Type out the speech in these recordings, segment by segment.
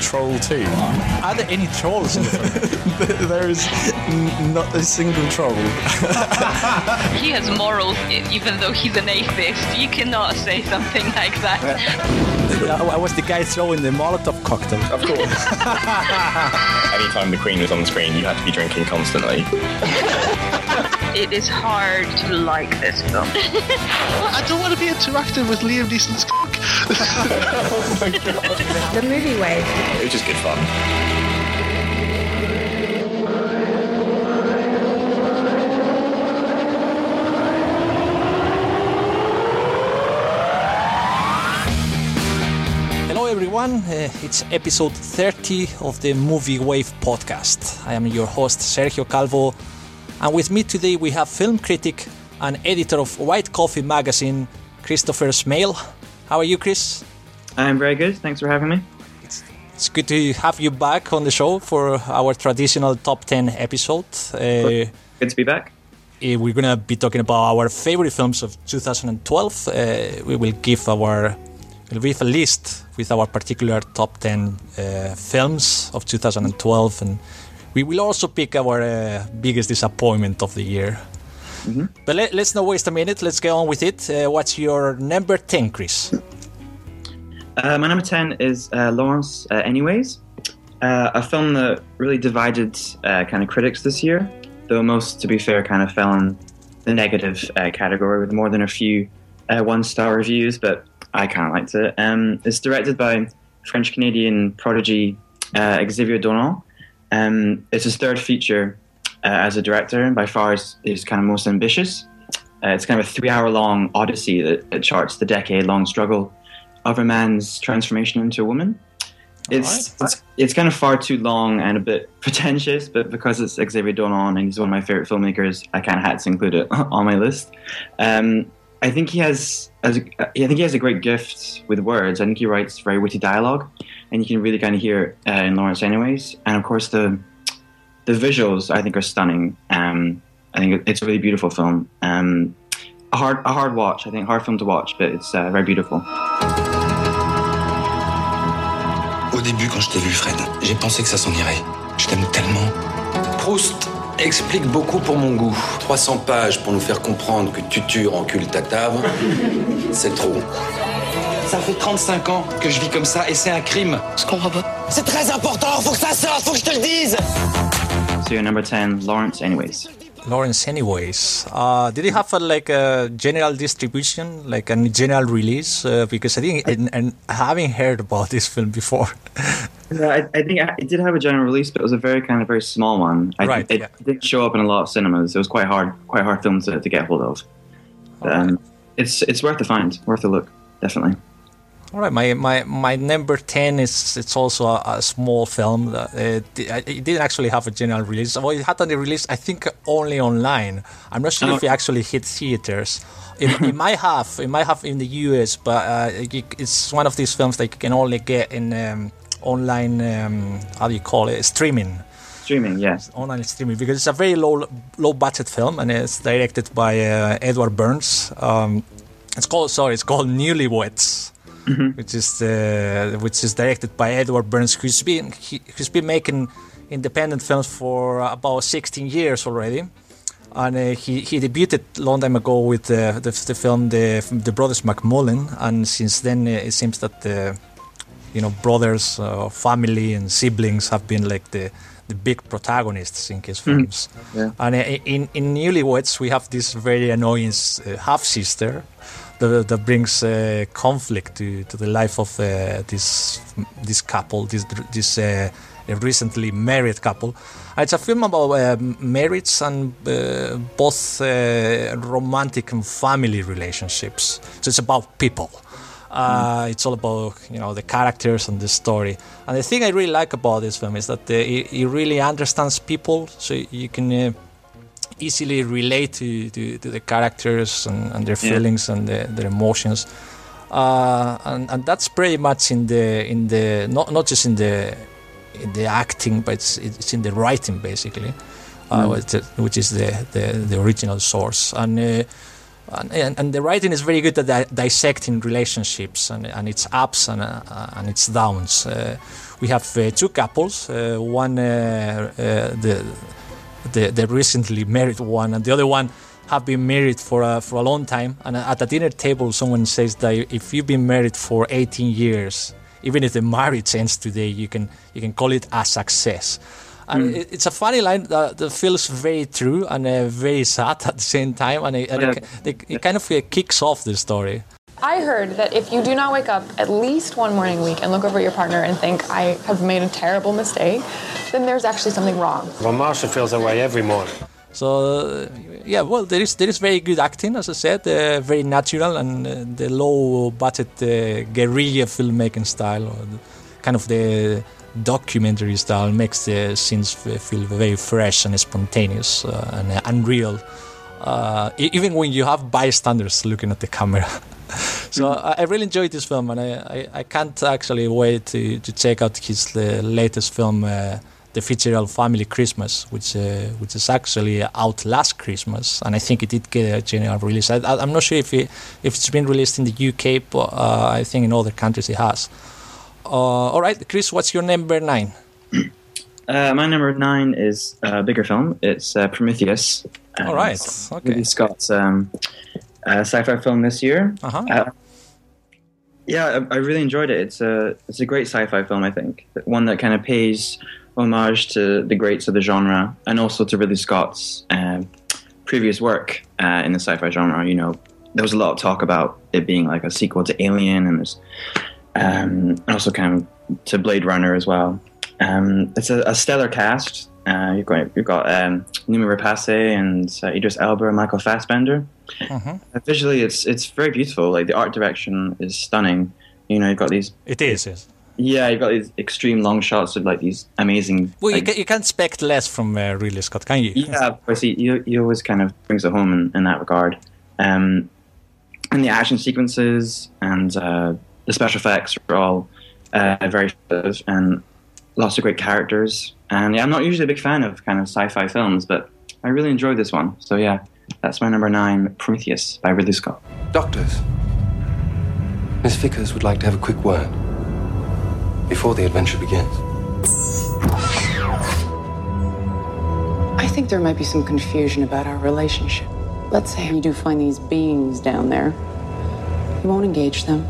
Troll 2. Are there any trolls in the film? there is n- not a single troll. He has morals, even though he's an atheist. You cannot say something like that. I I was the guy throwing the Molotov cocktail. Of course. Anytime the Queen was on the screen, you had to be drinking constantly. It is hard to like this film. I don't want to be interacting with Liam Neeson's cock. The movie wave. It was just good fun. Hello, everyone. Uh, it's episode 30 of the Movie Wave podcast. I am your host, Sergio Calvo, and with me today we have film critic and editor of White Coffee magazine, Christopher Smail. How are you, Chris? I'm very good. Thanks for having me. It's good to have you back on the show for our traditional top 10 episode. Uh, Good to be back. Uh, we're gonna be talking about our favorite films of 2012. Uh, we will give our we'll give a list with our particular top 10 uh, films of 2012, and we will also pick our uh, biggest disappointment of the year. But let, us not waste a minute. Let's get on with it. Uh, what's your number 10, Chris? Uh, my number 10 is uh, Laurence uh, Anyways, uh, a film that really divided uh, kind of critics this year, though most, to be fair, kind of fell in the negative uh, category with more than a few uh, one star reviews, but I kind of liked it. Um, it's directed by French Canadian prodigy uh, Xavier Dolan. Um, it's his third feature as a director, and by far is, is kind of most ambitious. Uh, it's kind of a three hour long odyssey that, that charts the decade long struggle of a man's transformation into a woman. It's, it's it's kind of far too long and a bit pretentious, but because it's Xavier Dolan and he's one of my favorite filmmakers, I kind of had to include it on my list. Um, I think he has, as a, I think he has a great gift with words. I think he writes very witty dialogue, and you can really kind of hear it uh, in Laurence, anyways. And of course, the the visuals I think are stunning. Um, I think it's a really beautiful film. Um, a hard a hard watch. I think hard film to watch, but it's uh, very beautiful. Au début, quand je t'ai vu, Fred, j'ai pensé que ça s'en irait. Je t'aime tellement. Proust explique beaucoup pour mon goût. 300 pages pour nous faire comprendre que Tutu encule ta table, c'est trop. Ça fait 35 ans que je vis comme ça et c'est un crime. Je comprends pas. C'est très important, faut que ça sorte, faut que je te le dise. Your number ten, Laurence, anyways. Laurence, anyways, uh, did it have a, like a general distribution, like a general release? Uh, because I think, and, and I haven't heard about this film before. Yeah, I, I think it did have a general release, but it was a very kind of very small one. I, Right, It yeah. didn't show up in a lot of cinemas. It was quite hard, quite hard film to, to get hold of. Um, It's it's worth a find, worth a look, definitely. All right, my, my, my number ten is it's also a, a small film. That, uh, it didn't actually have a general release. Well, it had a release, I think, only online. I'm not sure if it actually hit theaters. It, it might have, it might have in the US, but uh, it, it's one of these films that you can only get in um, online. Um, how do you call it? Streaming. Streaming, yes. online streaming because it's a very low low budget film and it's directed by uh, Edward Burns. Um, it's called sorry, it's called Newlyweds, which is uh, which is directed by Edward Burns, who's been he, who's been making independent films for about 16 years already. And uh, he, he debuted a long time ago with the, the, the film the, the Brothers McMullen, and since then uh, it seems that the you know brothers, uh, family, and siblings have been like the the big protagonists in his films. Yeah. And uh, in in Newlyweds, we have this very annoying uh, half sister that, that brings uh, conflict to, to the life of uh, this this couple, this this uh, recently married couple. Uh, It's a film about uh, marriage and uh, both uh, romantic and family relationships. So it's about people. Uh, It's all about you know the characters and the story. And the thing I really like about this film is that uh, it, it really understands people, so you can uh, easily relate to, to, to the characters and, and their Yeah. feelings and the, their emotions. Uh, and, and that's pretty much in the in the not not just in the in the acting, but it's, it's in the writing basically, uh, which, which is the, the, the original source. And uh, and, and, the writing is very good at di- dissecting relationships and, and its ups and, uh, and its downs. Uh, we have uh, two couples, uh, one uh, uh, the, the the recently married one, and the other one have been married for a, for a long time. And at the dinner table, someone says that if you've been married for 18 years, even if the marriage ends today, you can you can call it a success. And it, it's a funny line that, that feels very true and uh, very sad at the same time, and, it, and it, it, it kind of uh, kicks off the story. I heard that if you do not wake up at least one morning a week and look over at your partner and think, I have made a terrible mistake, then there's actually something wrong. Well, Marsha feels that way every morning. So uh, yeah, well, there is there is very good acting, as I said, uh, very natural, and uh, the low budget uh, guerrilla filmmaking style, or the, kind of the documentary style, makes the scenes feel very fresh and spontaneous uh, and uh, unreal. Uh, e- even when you have bystanders looking at the camera. so I, I really enjoyed this film, and I, I, I can't actually wait to, to check out his uh, latest film, uh, The Fitzgerald Family Christmas, which uh, which is actually out last Christmas, and I think it did get a general release. I, I'm not sure if it, if it's been released in the UK, but uh, I think in other countries it has. Uh, all right, Chris, what's your number nine? Uh, my number nine is a bigger film. It's uh, Prometheus. All right, It's okay. Ridley Scott's um, uh, sci-fi film this year. Uh-huh. Uh, yeah, I, I really enjoyed it. It's a it's a great sci-fi film. I think one that kind of pays homage to the greats of the genre and also to Ridley Scott's um, previous work uh, in the sci-fi genre. You know, there was a lot of talk about it being like a sequel to Alien, and there's um, and also kind of to Blade Runner as well. Um, it's a, a stellar cast. Uh, you've got you've got um, Noomi Rapace and uh, Idris Elba and Michael Fassbender. Uh, visually, it's it's very beautiful. Like the art direction is stunning. You know, you've got these. It is, yes. Yeah, you've got these extreme long shots of like these amazing. Well, you, can, you can't expect less from uh, Ridley Scott, can you? yeah, of course, he, he, he always kind of brings it home in, in that regard. Um, and the action sequences and uh, the special effects are all uh, very effective and lots of great characters. And yeah, I'm not usually a big fan of kind of sci-fi films, but I really enjoyed this one. So yeah, that's my number nine, Prometheus by Ridley Scott. Doctors, Miss Vickers would like to have a quick word before the adventure begins. I think there might be some confusion about our relationship. Let's say you do find these beings down there. You won't engage them.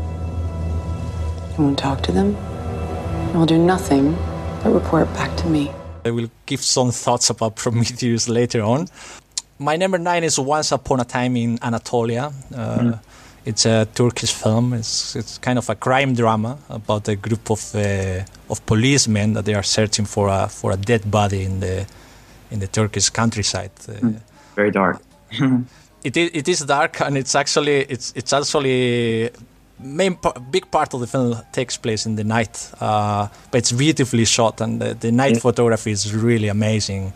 You won't talk to them. You will do nothing but report back to me. I will give some thoughts about Prometheus later on. My number nine is Once Upon a Time in Anatolia. Uh, It's a Turkish film. It's it's kind of a crime drama about a group of uh, of policemen that they are searching for a for a dead body in the in the Turkish countryside. Uh, Very dark. it is, it is dark and it's actually it's it's actually main big part of the film takes place in the night uh, but it's beautifully shot and the, the night Yeah. photography is really amazing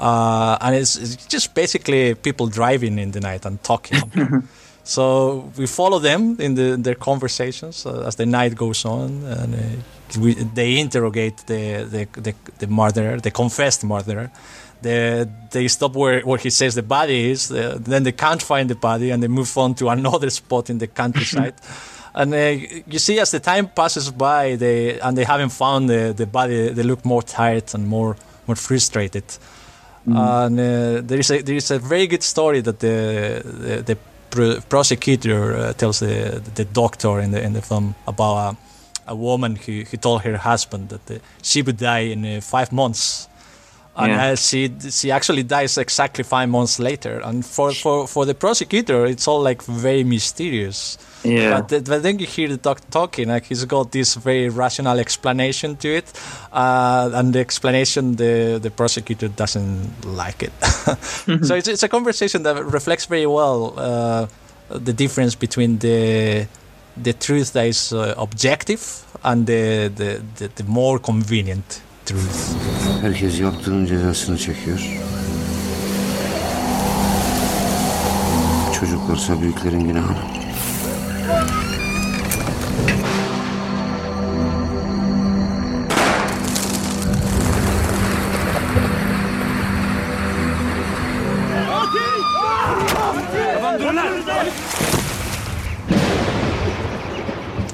uh, and it's, it's just basically people driving in the night and talking so we follow them in the, their conversations uh, as the night goes on and uh, we, they interrogate the, the, the, the murderer the confessed murderer they, they stop where, where he says the body is, uh, then they can't find the body, and they move on to another spot in the countryside. and uh, you see, as the time passes by, they and they haven't found the, the body, they look more tired and more more frustrated. And uh, there is a there is a very good story that the the, the pro- prosecutor uh, tells the the doctor in the in the film about a, a woman who, who told her husband that uh, she would die in uh, five months and Yeah. uh, she she actually dies exactly five months later. And for, for, for the prosecutor, it's all like very mysterious. Yeah. But, but then you hear the doc talking, like he's got this very rational explanation to it, uh, and the explanation the the prosecutor doesn't like it. so it's it's a conversation that reflects very well uh, the difference between the the truth that is uh, objective and the, the, the, the more convenient eleştirmeniz. Herkes yaptığının cezasını çekiyor. Çocuklarsa büyüklerin günahı.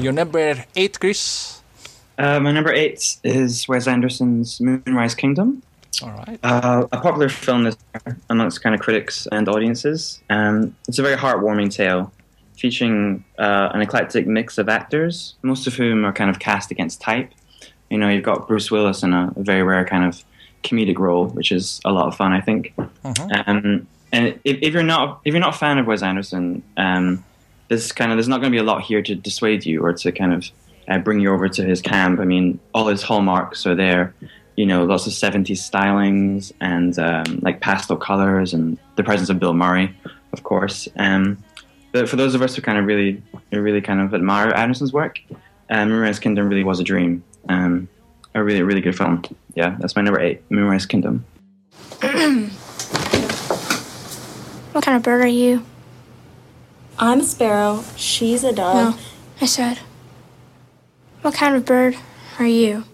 You're number eight, Chris. Uh, my number eight is Wes Anderson's Moonrise Kingdom. All right. Uh, a popular film this year amongst kind of critics and audiences. Um, it's a very heartwarming tale featuring uh, an eclectic mix of actors, most of whom are kind of cast against type. You know, you've got Bruce Willis in a, a very rare kind of comedic role, which is a lot of fun, I think. Um, and if, if you're not if you're not a fan of Wes Anderson, um, there's kind of there's not going to be a lot here to dissuade you or to kind of uh, bring you over to his camp. I mean, all his hallmarks are there. You know, lots of '70s stylings and um, like pastel colors, and the presence of Bill Murray, of course. Um, but for those of us who kind of really, really kind of admire Anderson's work, um, Moonrise Kingdom really was a dream. Um, a really, really good film. Yeah, that's my number eight, Moonrise Kingdom. What kind of bird are you? I'm a sparrow. She's a dove. No, I said, what kind of bird are you?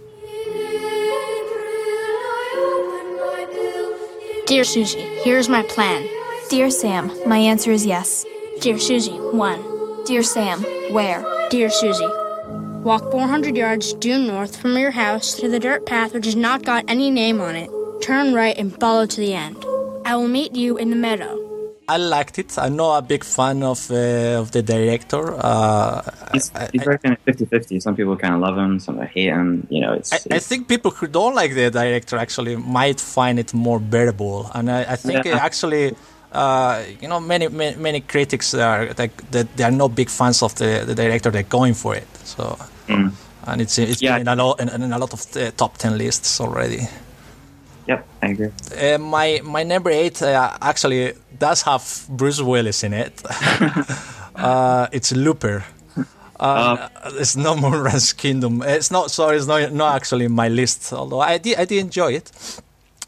Dear Susie, here's my plan. Dear Sam, my answer is yes. Dear Susie, one. Dear Sam, where? Dear Susie, walk 400 yards due north from your house to the dirt path which has not got any name on it. Turn right and follow to the end. I will meet you in the meadow. I liked it. I'm not a big fan of uh, of the director. Uh, He's, he's very kind of 50-50. Some people kind of love him, some hate him. You know, it's, I, I think people who don't like the director actually might find it more bearable, and I, I think Yeah. actually, uh, you know, many, many many critics are like that they are not big fans of the, the director. They're going for it. So, Mm. and it's it's Yeah. been in a lot in, in a lot of uh, top ten lists already. Yep, I agree. Uh, my my number eight uh, actually does have Bruce Willis in it. uh, it's Looper. Uh, it's no Moonrise Kingdom. It's not. Sorry, it's not not actually in my list. Although I did I did enjoy it.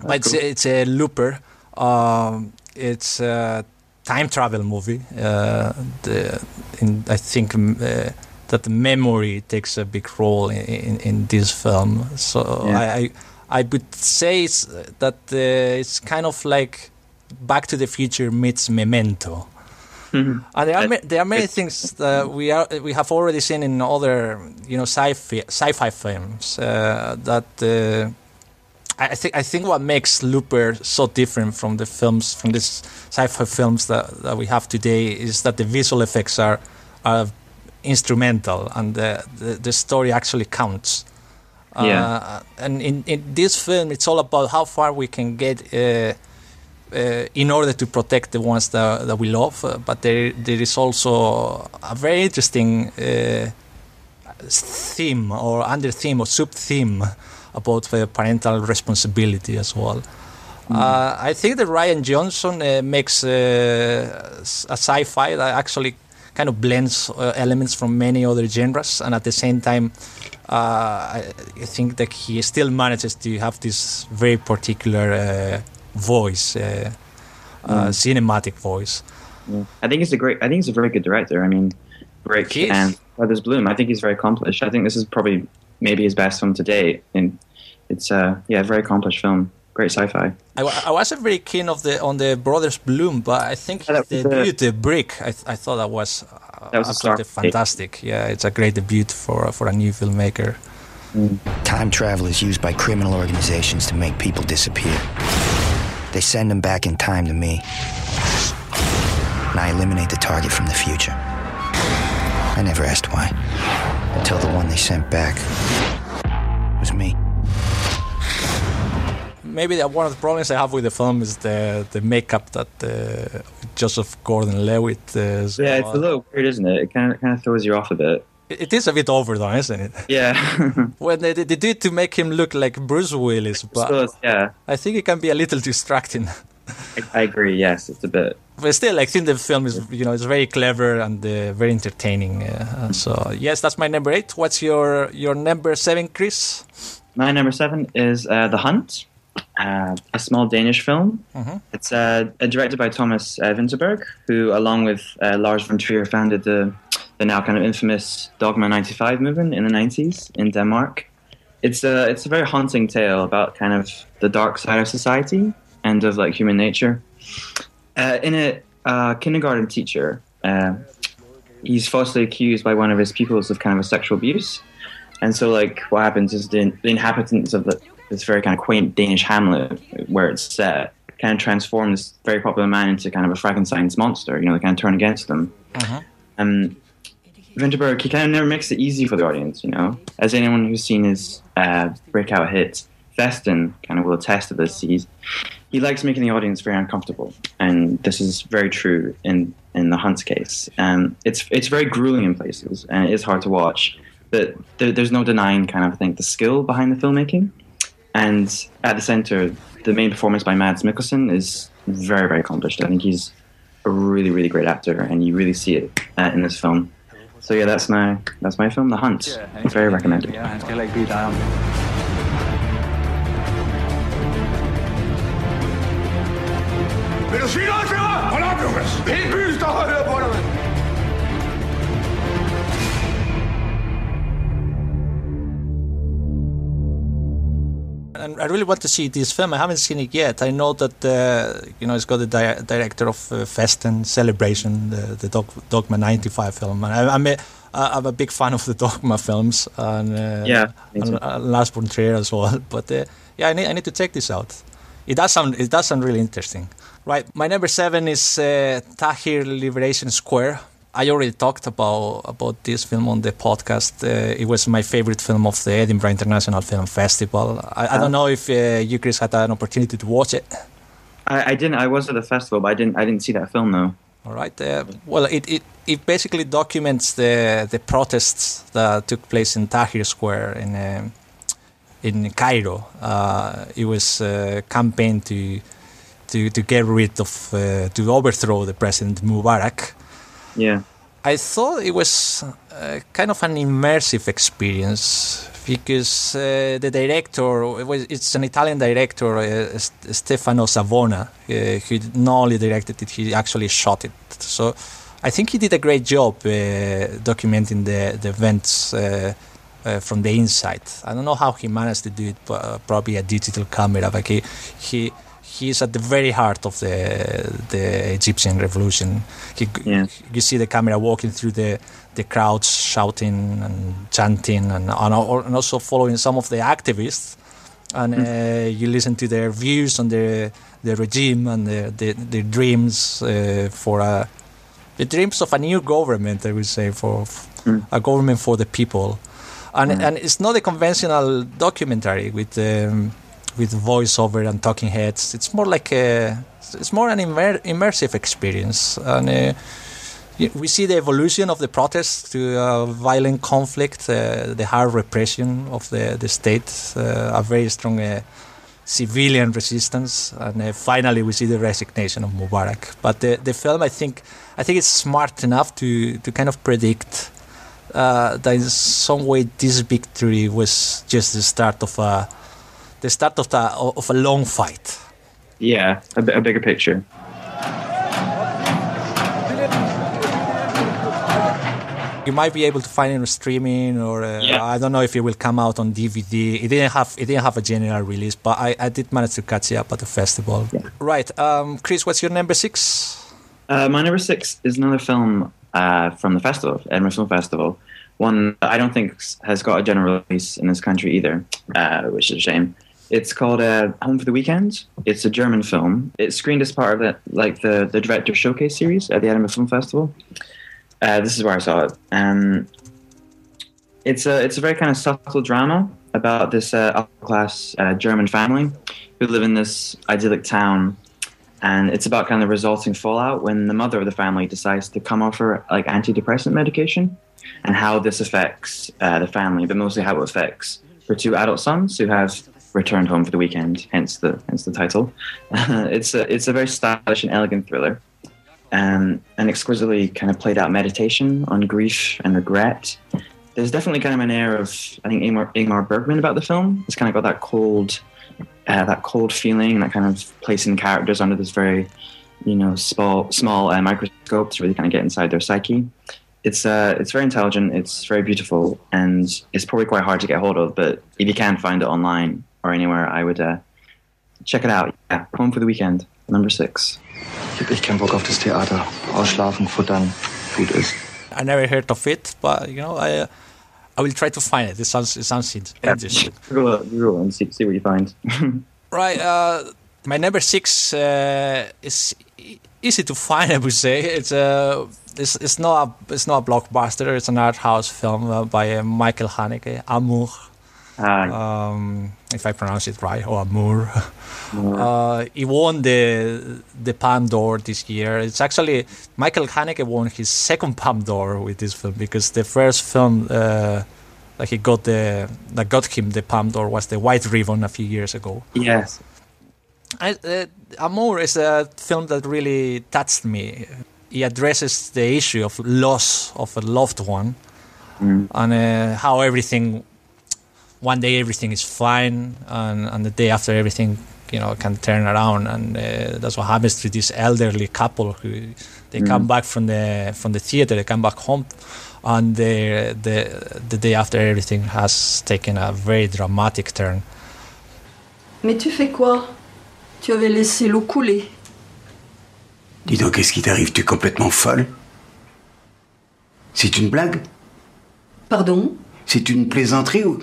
But it's, cool. it's a Looper. Um, it's a time travel movie. Uh, the, in, I think uh, that memory takes a big role in, in, in this film. So Yeah. I, I I would say that uh, it's kind of like Back to the Future meets Memento. And there are ma- there are many things that we are we have already seen in other you know sci-fi sci-fi films uh, that uh, I think I think what makes Looper so different from the films from these sci-fi films that, that we have today is that the visual effects are are instrumental and the the, the story actually counts. Yeah. Uh, and in, in this film, it's all about how far we can get uh, uh, in order to protect the ones that, that we love. Uh, but there, there is also a very interesting uh, theme or under theme or sub theme about parental responsibility as well. Uh, I think that Rian Johnson makes a sci-fi that actually kind of blends uh, elements from many other genres, and at the same time, I I think that he still manages to have this very particular uh, voice, uh, uh, Mm. cinematic voice. Yeah. I think he's a great. I think he's a very good director. I mean, Brick He and Brothers Bloom. I think he's very accomplished. I think this is probably maybe his best film to date, and it's uh yeah, a very accomplished film. Great sci-fi. I, I wasn't very keen of the on the Brothers Bloom, but I think Yeah, that the was, uh, the Brick, I, th- I thought that was, uh, That was absolutely star. fantastic. Yeah, it's a great debut for for a new filmmaker. Mm. Time travel is used by criminal organizations to make people disappear. They send them back in time to me. And I eliminate the target from the future. I never asked why. Until the one they sent back was me. Maybe that one of the problems I have with the film is the the makeup that uh, Joseph Gordon-Levitt. Uh, is- Yeah, it's a little weird, isn't it? It kind of kind of throws you off a bit. It is a bit overdone, isn't it? Yeah. When they, they do it to make him look like Bruce Willis, but it's- yeah, I think it can be a little distracting. I, I agree. Yes, it's a bit. But still, I think the film is you know it's very clever and uh, very entertaining. Uh, so yes, that's my number eight. What's your your number seven, Chris? My number seven is uh, The Hunt, uh, a small Danish film. Mhm. It's uh, uh, directed by Thomas uh, Vinterberg, who, along with uh, Lars von Trier, founded the, the now kind of infamous Dogma 95 movement in the 90s in Denmark. It's a, it's a very haunting tale about kind of the dark side of society and of like human nature. Uh, in it, a kindergarten teacher uh, he's falsely accused by one of his pupils of kind of a sexual abuse. And so, like, what happens is the, the inhabitants of the, this very kind of quaint Danish hamlet where it's set kind of transform this very popular man into kind of a Frankenstein's monster. You know, they kind of turn against him. Um, Vinterberg, he kind of never makes it easy for the audience, you know. As anyone who's seen his uh, breakout hits, Festen kind of will attest to this. He's, he likes making the audience very uncomfortable, and this is very true in, in the Hunt's case. Um, it's it's very grueling in places, and it is hard to watch, but there, there's no denying kind of I think the skill behind the filmmaking. And at the center, the main performance by Mads Mikkelsen is very very accomplished. I think he's a really really great actor, and you really see it uh, in this film. So yeah, that's my that's my film, The Hunt. Very recommended. Ja, han skal heller ikke bede dig om det. Vil du sige noget til mig? Hold op, Lukas! Hele byen står og hører I really want to see this film. I haven't seen it yet. I know that uh, you know it's got the di- director of uh, Festen Celebration, the, the Dog- Dogma '95 film. And I, I'm a I'm a big fan of the Dogma films and uh, Yeah, and, uh, Lars von Trier as well. But uh, yeah, I need I need to check this out. It does sound it does sound really interesting. Right, my number seven is uh, Tahrir Liberation Square. I already talked about about this film on the podcast. Uh, it was my favorite film of the Edinburgh International Film Festival. I, I don't know if uh, you, Chris, had an opportunity to watch it. I, I didn't. I was at the festival, but I didn't. I didn't see that film though. All right. Uh, well, it, it, it basically documents the the protests that took place in Tahrir Square in um in Cairo. Uh, it was a campaign to to to get rid of uh, to overthrow the president Mubarak. Yeah. I thought it was uh, kind of an immersive experience because uh, the director it was, it's an Italian director uh, Stefano Savona uh, who not only directed it he actually shot it so I think he did a great job uh, documenting the, the events uh, from the inside I don't know how he managed to do it but probably a digital camera but he, he he's at the very heart of the the Egyptian revolution. He, You see the camera walking through the the crowds, shouting and chanting, and and, and also following some of the activists. And uh, you listen to their views on the the regime and the the, dreams uh, for a the dreams of a new government. I would say for a government for the people. And, and it's not a conventional documentary with um, with voiceover and talking heads. It's more like a it's more an immer- immersive experience, and uh, we see the evolution of the protests to uh, violent conflict, uh, the hard repression of the the state, uh, a very strong. Uh, civilian resistance, and uh, finally we see the resignation of Mubarak. But the, the film, I think, I think it's smart enough to, to kind of predict that in some way this victory was just the start of a the start of a of a long fight. Yeah, a, a bigger picture. You might be able to find it on streaming, or uh, I don't know if it will come out on DVD. It didn't have it didn't have a general release, but I, I did manage to catch it up at the festival. Right, um, Chris, what's your number six? Uh, my number six is another film uh, from the festival, Edinburgh Film Festival. One that I don't think has got a general release in this country either, uh, which is a shame. It's called uh, Home for the Weekend. It's a German film. It screened as part of like the, the director showcase series at the Edinburgh Film Festival. Uh, this is where I saw it. Um, it's a it's a very kind of subtle drama about this uh, upper class uh, German family who live in this idyllic town, and it's about kind of the resulting fallout when the mother of the family decides to come off her like antidepressant medication, and how this affects uh, the family, but mostly how it affects her two adult sons who have returned home for the weekend. Hence the hence the title. it's a it's a very stylish and elegant thriller um, an exquisitely kind of played out meditation on grief and regret. There's definitely kind of an air of I think Ingmar, Ingmar Bergman about the film. It's kind of got that cold, uh, that cold feeling, that kind of placing characters under this very, you know, small small uh, microscope to really kind of get inside their psyche. It's uh, it's very intelligent. It's very beautiful, and it's probably quite hard to get hold of. But if you can find it online or anywhere, I would uh, check it out. Yeah, Home for the Weekend, number six. Ich hab echt keinen Bock auf das Theater. Ausschlafen, futtern, gut ist. I never heard of it, but you know, I I will try to find it. It sounds it sounds interesting. Google, it, Google and see, see what you find. Right. Uh, my number six uh, is e- easy to find. I would say it's a it's, it's not a it's not a blockbuster. It's an art house film uh, by uh, Michael Haneke, Amour. Um, if I pronounce it right, or Amour. Uh, he won the the Palme d'Or this year. It's actually Michael Haneke won his second Palme d'Or with this film because the first film uh, that he got the that got him the Palme d'Or was the White Ribbon a few years ago. yes. I, uh, Amour is a film that really touched me. He addresses the issue of loss of a loved one and uh, how everything, one day everything is fine, and, and the day after everything, you know, can turn around, and uh, that's what happens to this elderly couple who they come Mm. back from the from the theater, they come back home, and the the the day after everything has taken a very dramatic turn. Mais tu fais quoi Tu avais laissé l'eau couler. Dis donc, qu'est-ce qui t'arrive Tu es complètement folle C'est une blague Pardon C'est une plaisanterie ou...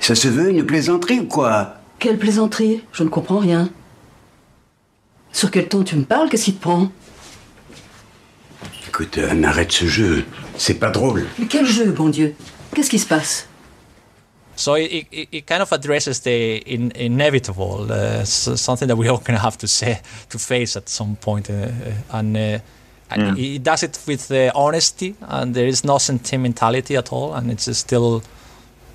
Ça se veut une plaisanterie ou quoi? Quelle plaisanterie? Je ne comprends rien. Sur quel ton tu me parles? Qu'est-ce qui te prend? Écoute, euh, arrête ce jeu. C'est pas drôle. Mais quel jeu, bon Dieu? Qu'est-ce qui se passe? So it, it, it kind of addresses the in, inevitable, uh, something that we all gonna have to say to face at some point, uh, and, uh, and he does it with uh, honesty, and there is no sentimentality at all, and it's still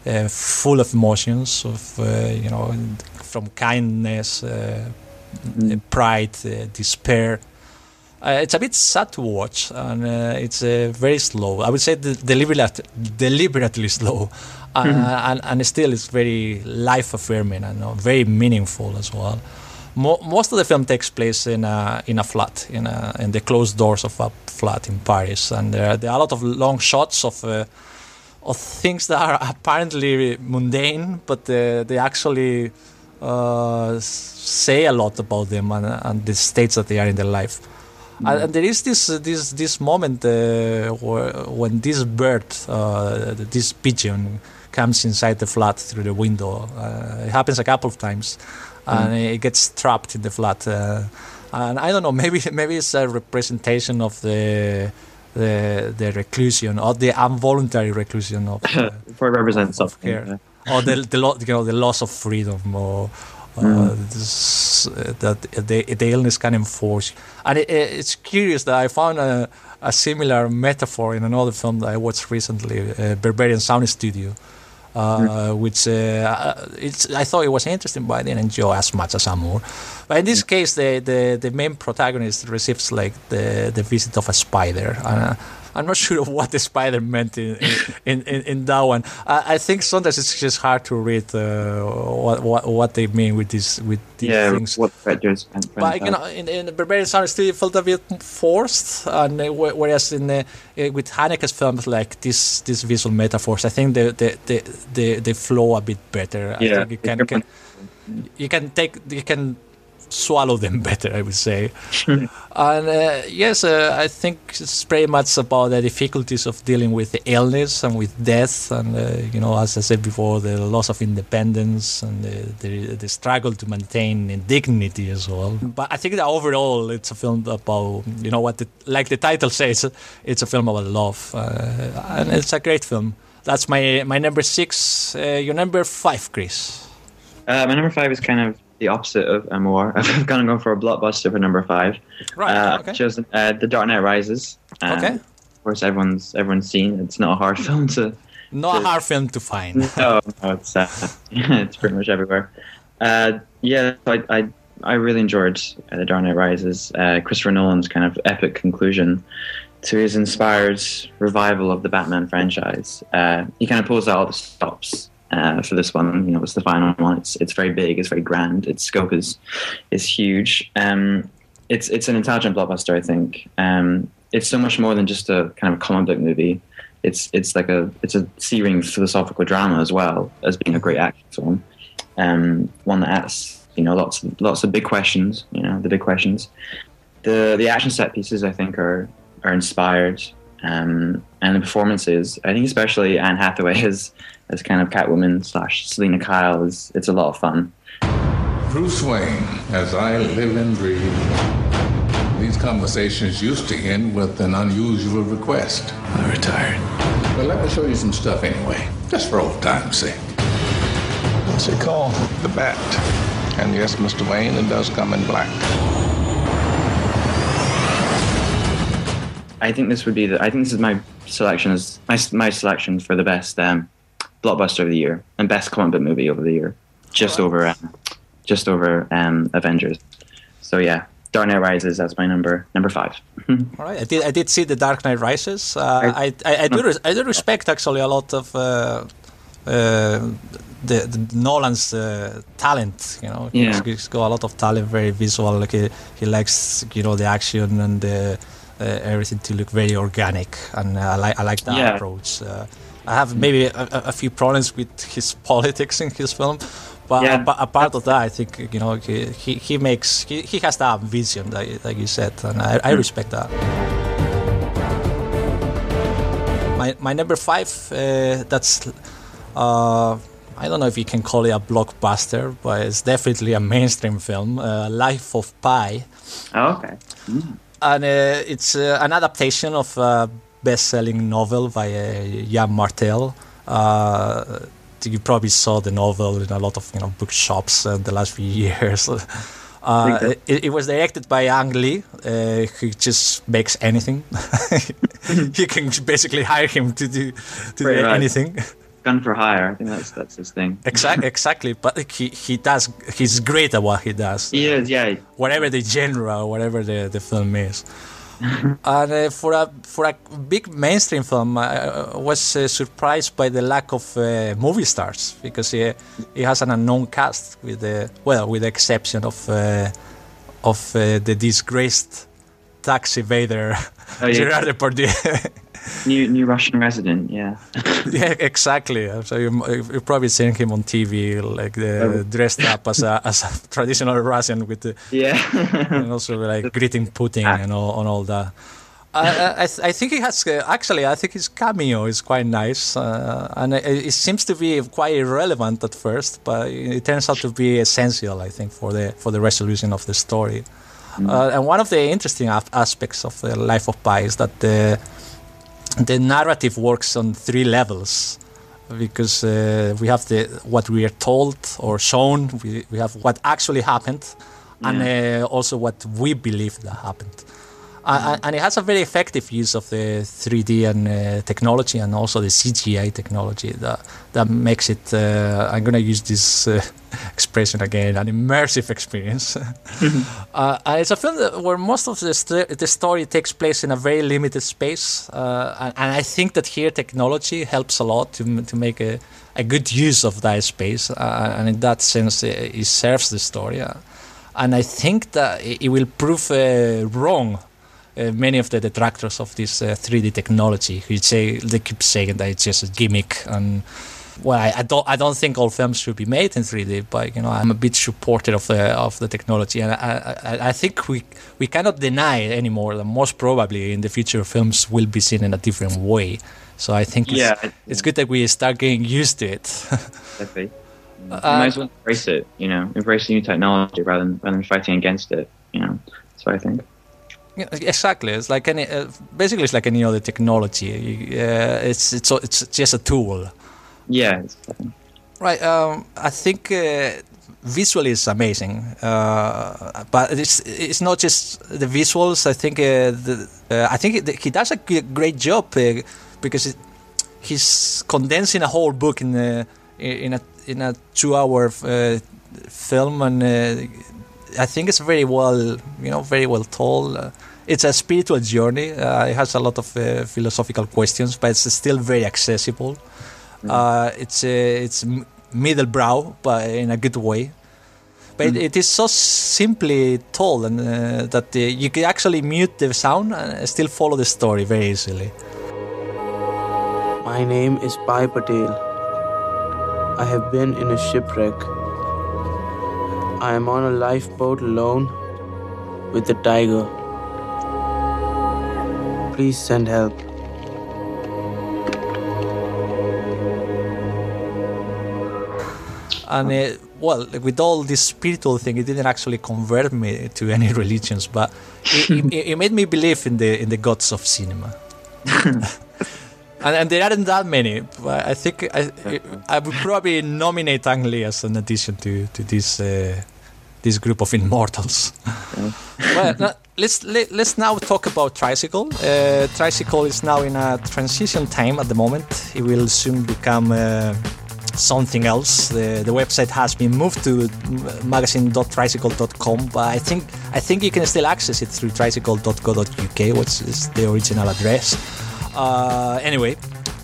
uh, full of emotions, of uh, you know, from kindness, uh, pride, uh, despair. Uh, it's a bit sad to watch, and uh, it's uh, very slow. I would say de- deliberately, deliberately slow, Mhm. and, and still it's very life affirming and very meaningful as well. Mo- most of the film takes place in a in a flat, in a, in the closed doors of a flat in Paris, and there, there are a lot of long shots of. Uh, of things that are apparently mundane, but uh, they actually uh, say a lot about them and, and the states that they are in their life. And, and there is this uh, this this moment uh, where, when this bird, uh, this pigeon, comes inside the flat through the window. Uh, it happens a couple of times, and it gets trapped in the flat. Uh, and I don't know, maybe maybe it's a representation of the the the reclusion or the involuntary reclusion of uh, it represents something. care, or the the lo- you know the loss of freedom or. Uh, Mm. this, uh, that the, the illness can enforce, and it, it- it's curious that I found a, a similar metaphor in another film that I watched recently, uh, Berberian Sound Studio, uh, which uh, uh, it's I thought it was interesting, but I didn't enjoy as much as Amour. But in this case, the, the, the main protagonist receives like the, the visit of a spider. Uh, I'm not sure of what the spider meant in in, in, in that one. I, I think sometimes it's just hard to read uh, what, what what they mean with these with these Yeah, things. what predators and But you know, in, in the Berberian Sound still felt a bit forced, and uh, whereas in uh, uh, with Haneke's films like this, these visual metaphors, I think they they, they, they, they flow a bit better. I Yeah, think you can, can you can take you can swallow them better, I would say. and uh, yes, uh, I think it's pretty much about the difficulties of dealing with the illness and with death, and uh, you know, as I said before, the loss of independence and the, the, the struggle to maintain dignity as well. But I think that overall, it's a film about you know what, the, like the title says, it's a film about love, uh, and it's a great film. That's my my number six. Uh, your number five, Chris. Uh, my number five is kind of the opposite of Amour. I've kind of gone for a blockbuster for number five. Right, Uh, okay. I've chosen uh, The Dark Knight Rises. Uh, Okay. Of course, everyone's everyone's seen. It's not a hard film to. Not a hard film to find. no, no, it's uh, it's pretty much everywhere. Uh, yeah, I, I I really enjoyed uh, The Dark Knight Rises. Uh, Christopher Nolan's kind of epic conclusion to his inspired revival of the Batman franchise. Uh, he kind of pulls out all the stops uh, for this one. You know, it's the final one. It's it's very big. It's very grand. Its scope is is huge. Um, it's it's an intelligent blockbuster. I think. Um, it's so much more than just a kind of comic book movie. It's it's like a it's a searing philosophical drama as well as being a great action film. Um, one that asks you know lots of, lots of big questions. You know the big questions. The the action set pieces I think are are inspired. Um, and the performances, I think especially Anne Hathaway as as kind of Catwoman slash Selina Kyle is it's a lot of fun. Bruce Wayne, as I live and breathe. These conversations used to end with an unusual request. I retired. But let me show you some stuff anyway, just for old time's sake. What's it called? The Bat. And yes, Mr. Wayne, it does come in black. I think this would be the. I think this is my selection as my my selection for the best um, blockbuster of the year and best comic book movie over the year, just over um, just over um, Avengers. So yeah, Dark Knight Rises as my number number five. All right, I did. I did see the Dark Knight Rises. Uh, I, I, I do. I do respect actually a lot of uh, uh, the, the Nolan's uh, talent. You know, Yeah. he's, got a lot of talent, very visual. Like he, he likes, you know, the action and the, uh, everything to look very organic, and uh, I like I like that Yeah. approach. Uh, have maybe a, a few problems with his politics in his film. But Yeah. a, a part of that, I think you know he, he, he makes he, he has that vision, like, like you said, and I, I respect that. My my number five, uh, that's uh, I don't know if you can call it a blockbuster, but it's definitely a mainstream film, uh, Life of Pi, Oh, okay. and uh, it's uh, an adaptation of a best-selling novel by uh, Yann Martel. Uh, you probably saw the novel in a lot of you know bookshops uh, the last few years. Uh, it, it was directed by Ang Lee, uh, who just makes anything. you can basically hire him to do to do right. anything. Gun for hire. I think that's that's his thing. Exactly, exactly. But he he does. He's great at what he does. He is, yeah. Whatever the genre, whatever the, the film is. And uh, for a for a big mainstream film, I uh, was uh, surprised by the lack of uh, movie stars because he he has an unknown cast with the well, with the exception of uh, of uh, the disgraced tax evader Oh, yeah. Gerard Depardieu. New new Russian resident. Yeah. yeah, exactly. So you, you've probably seen him on TV, like the, dressed up as a as a traditional Russian with the Yeah. and also like greeting Putin and all and all that. I, I, I think he has uh, actually. I think his cameo is quite nice, uh, and it, it seems to be quite irrelevant at first, but it turns out to be essential. I think for the for the resolution of the story. Uh, and one of the interesting aspects of the Life of Pi is that the the narrative works on three levels because uh, we have the what we are told or shown we, we have what actually happened and uh, also what we believe that happened uh, and it has a very effective use of the 3D and uh, technology and also the CGI technology that that makes it. Uh, I'm gonna use this uh, expression again, an immersive experience. uh, and it's a film that, where most of the st- the story takes place in a very limited space, uh, and, and I think that here technology helps a lot to to make a, a good use of that space, uh, and in that sense, it, it serves the story. Uh, and I think that it, will prove uh, wrong uh, many of the detractors of this uh, 3D technology who say they keep saying that it's just a gimmick and well I, I don't I don't think all films should be made in 3D but you know I'm a bit supporter of the of the technology and I, I, I think we we cannot deny anymore that most probably in the future films will be seen in a different way so I think it's, Yeah, it- it's good that we start getting used to it. You Uh, might as well embrace it. You know, embrace new technology rather than rather than fighting against it. You know, that's what I think. Exactly. It's like any, uh, basically, it's like any other technology. Uh, it's it's it's just a tool. Yeah. Right. Um, I think uh, visually it's amazing, uh, but it's it's not just the visuals. I think uh, the, uh, I think it, he does a g- great job uh, because it, he's condensing a whole book in a in a in a two-hour uh, film, and uh, I think it's very well you know very well told. Uh, it's a spiritual journey. Uh, it has a lot of uh, philosophical questions, but it's still very accessible. Uh, it's uh, it's m- middle brow, but in a good way. But it, it is so simply told, and uh, that uh, you can actually mute the sound and still follow the story very easily. My name is Pi Patel. I have been in a shipwreck. I am on a lifeboat alone with the tiger. Please send help. And uh, well, with all this spiritual thing, it didn't actually convert me to any religions, but it, it, it made me believe in the in the gods of cinema. And, and, there aren't that many. But I think I, I would probably nominate Ang Lee as an addition to to this uh, this group of immortals let's let, let's now talk about Tricycle. Uh, Tricycle is now in a transition time at the moment. It will soon become. Uh, something else. The, the website has been moved to magazine.tricycle.com, but I think I think you can still access it through tricycle.co.uk, which is the original address. Uh, anyway,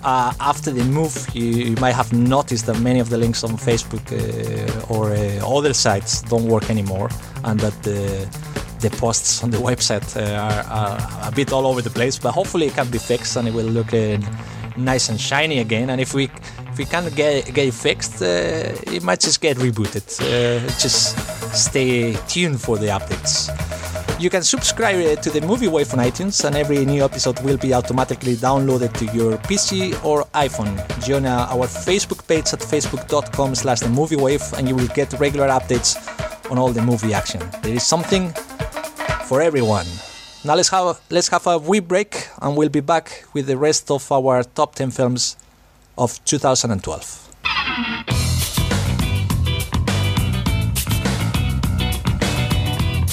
uh, after the move, you, you, might have noticed that many of the links on Facebook uh, or uh, other sites don't work anymore, and that the posts on the website uh, are, are, a bit all over the place. But hopefully, it can be fixed and it will look uh, nice and shiny again. And if we if we can't get get it fixed, uh, it might just get rebooted. Just stay tuned for the updates. You can subscribe to the Movie Wave on iTunes, and every new episode will be automatically downloaded to your PC or iPhone. Join our Facebook page at facebook.com slash the movie wave, and you will get regular updates on all the movie action. There is something for everyone. Now let's have let's have a wee break, and we'll be back with the rest of our top 10 films of 2012.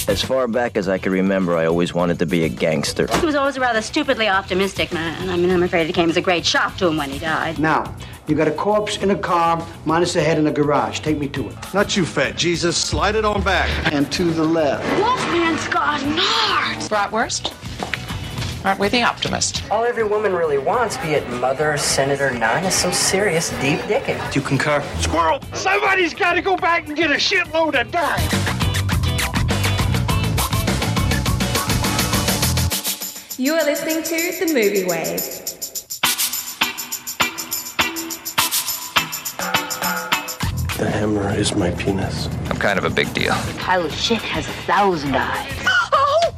As far back as I can remember, I always wanted to be a gangster. He was always a rather stupidly optimistic man. I mean, I'm afraid it came as a great shock to him when he died. Now, you got a corpse in a car, minus a head in a garage. Take me to it. Not you, fat Jesus. Slide it on back. And to the left. Wolfman's got nards. Bratwurst? Aren't we the optimist? All every woman really wants, be it mother, senator, nine, is some serious deep dicking. Do you concur? Squirrel! Somebody's got to go back and get a shitload of dime. You are listening to The Movie Wave. The hammer is my penis. I'm kind of a big deal. A pile of shit has a thousand eyes. Oh!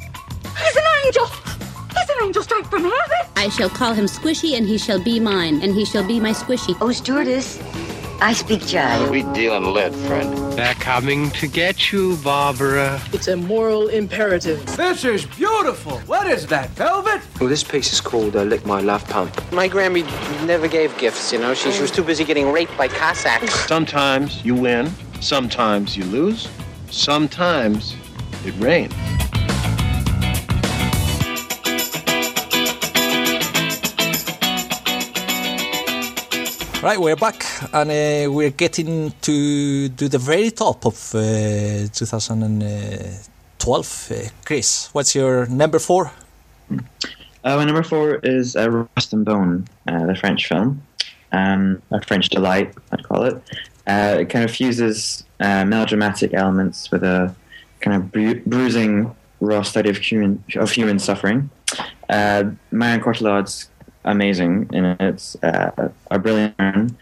He's an angel! He's an angel straight from heaven! I shall call him Squishy, and he shall be mine, and he shall be my Squishy. Oh, stewardess, I speak jive. We deal in lead, friend. They're coming to get you, Barbara. It's a moral imperative. This is beautiful. What is that, velvet? Well, this piece is called uh, Lick My Love Pump. My Grammy never gave gifts, you know. She, she was too busy getting raped by Cossacks. Sometimes you win, sometimes you lose, sometimes it rains. Right, we're back, and uh, we're getting to do the very top of uh, 2012. Uh, Chris, what's your number four? Uh, my number four is uh, Rust and Bone, uh, the French film, um, a French delight, I'd call it. It kind of fuses melodramatic elements with a kind of bru- bruising, raw study of human of human suffering. Marion Cotillard's amazing and it's Uh, a brilliant man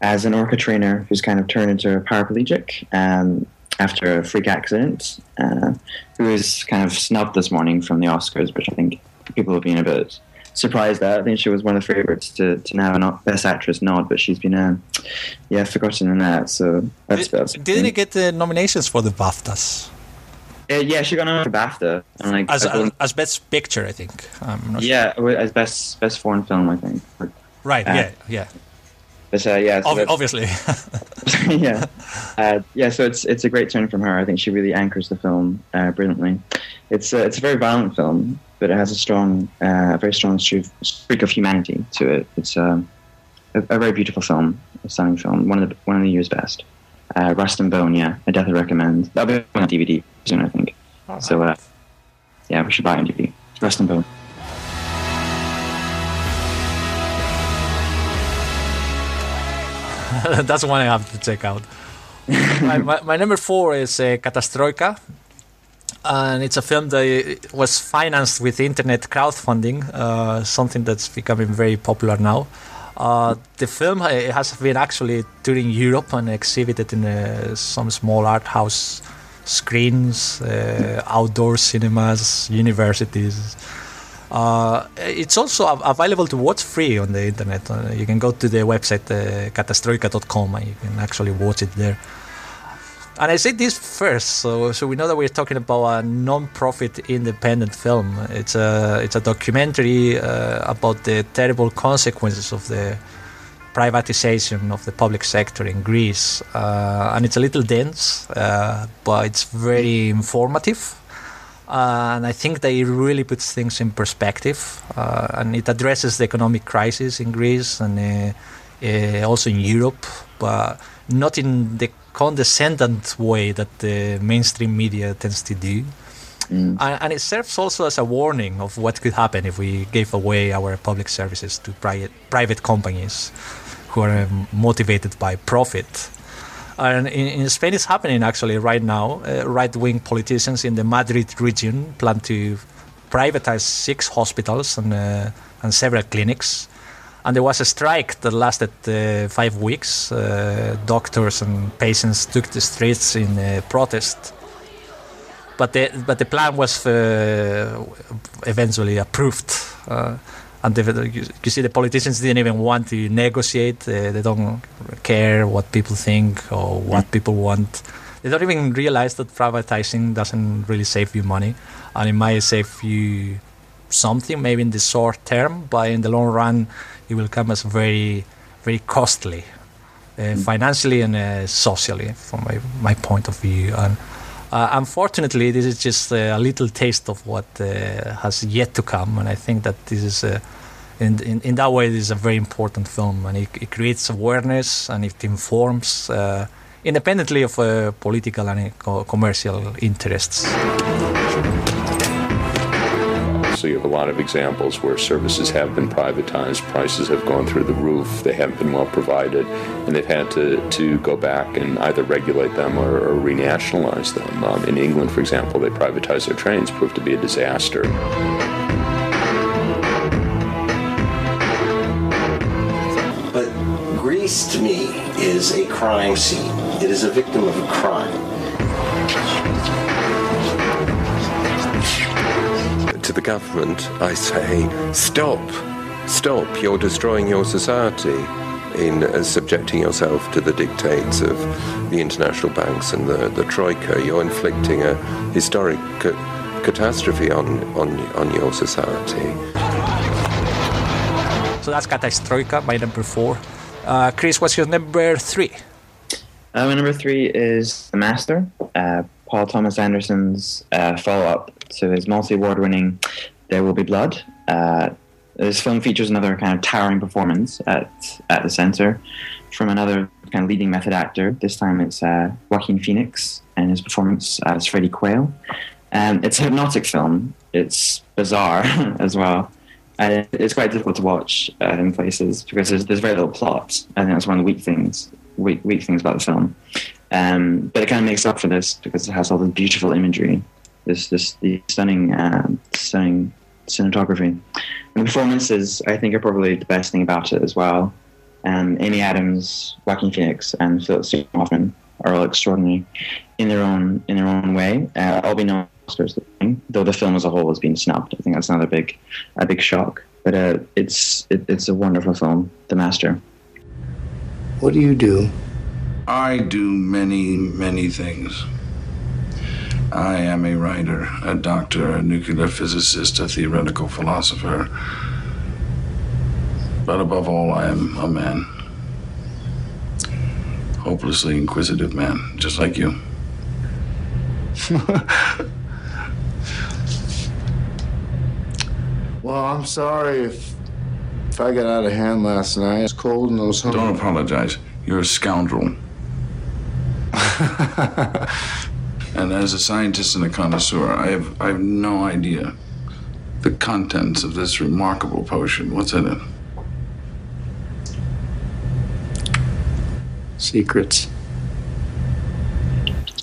as an orca trainer who's kind of turned into a paraplegic um, after a freak accident, uh, who is kind of snubbed this morning from the Oscars, which I think people have been a bit surprised at. I think she was one of the favorites to, to now an Best Actress nod, but she's been, uh, yeah, forgotten in that. So that's that's. Didn't it get the nominations for the BAFTAs? Uh, yeah, she got on for BAFTA. And like, As, believe- as best picture, I think. I'm not yeah, as best best foreign film, I think. Right, Uh, yeah, yeah. But uh, yeah, so Ob- obviously. yeah, uh, yeah. So it's it's a great turn from her. I think she really anchors the film uh, brilliantly. It's uh, it's a very violent film, but it has a strong, uh, very strong streak streak of humanity to it. It's um, a, a very beautiful film, a stunning film, one of the one of the year's best. Uh, Rust and Bone, yeah, I definitely recommend. That'll be on DVD soon, I think. So uh, yeah, we should buy it on DVD. Rust and Bone. That's one I have to check out. my, my, my number four is uh, Katastroika. And it's a film that was financed with internet crowdfunding, uh, something that's becoming very popular now. Uh, the film uh, has been actually touring Europe and exhibited in uh, some small art house screens, uh, outdoor cinemas, universities. It's also available to watch free on the internet. You can go to the website uh, catastroika.com and you can actually watch it there. And I say this first, so so we know that we're talking about a non-profit independent film. It's a it's a documentary uh, about the terrible consequences of the privatization of the public sector in Greece, uh, and it's a little dense, uh, but it's very informative. Uh, and I think that it really puts things in perspective, uh, and it addresses the economic crisis in Greece and uh, also in Europe, but not in the condescending way that the mainstream media tends to do. And, and it serves also as a warning of what could happen if we gave away our public services to private private companies who are um, motivated by profit. And in, in Spain, it's happening actually right now. Uh, right wing politicians in the Madrid region plan to privatize six hospitals and, uh, and several clinics. And there was a strike that lasted uh, five weeks. Uh, doctors and patients took the streets in uh, protest. But the, but the plan was uh, eventually approved. Uh, and the, you, you, see the politicians didn't even want to negotiate uh, they don't care what people think or what people want they don't even realize that privatizing doesn't really save you money and it might save you something maybe in the short term but in the long run it will come as very very costly uh, financially and uh, socially from my, my point of view. And uh, unfortunately, this is just a little taste of what uh, has yet to come, and I think that this is, uh, in, in, in that way, this is a very important film, and it, it creates awareness and it informs uh, independently of uh, political and co- commercial interests. Have a lot of examples where services have been privatized, prices have gone through the roof, they haven't been well provided, and they've had to, to go back and either regulate them or, or renationalize them. Um, in England, for example, they privatized their trains, proved to be a disaster. But Greece, to me, is a crime scene. It is a victim of a crime. To the government, I say, stop, stop, you're destroying your society in uh, subjecting yourself to the dictates of the international banks and the, the troika. You're inflicting a historic ca- catastrophe on, on, on your society. So that's Catastroika, my number four. Uh, Chris, what's your number three? Uh, my number three is The Master, uh, Paul Thomas Anderson's uh, follow up to his multi award winning There Will Be Blood. Uh, this film features another kind of towering performance at, at the center from another kind of leading method actor. This time it's uh, Joaquin Phoenix and his performance as Freddie Quell. Um, it's a hypnotic film, it's bizarre as well. And it's quite difficult to watch uh, in places because there's, there's very little plot. I think that's one of the weak things weak, weak things about the film. Um, but it kind of makes up for this because it has all the beautiful imagery, this this the stunning uh, stunning cinematography. And the performances, I think, are probably the best thing about it as well. Um, Amy Adams, Joaquin Phoenix, and Philip Seymour Hoffman are all extraordinary in their own in their own way. Uh, all be no Oscars, though the film as a whole has been snubbed. I think that's another big a big shock. But uh, it's it, it's a wonderful film, The Master. What do you do? I do many, many things. I am a writer, a doctor, a nuclear physicist, a theoretical philosopher. But above all, I am a man. Hopelessly inquisitive man, just like you. well, I'm sorry if if I got out of hand last night. It's cold in those. Don't apologize. You're a scoundrel. and as a scientist and a connoisseur, I have I have no idea the contents of this remarkable potion. What's in it? Secrets.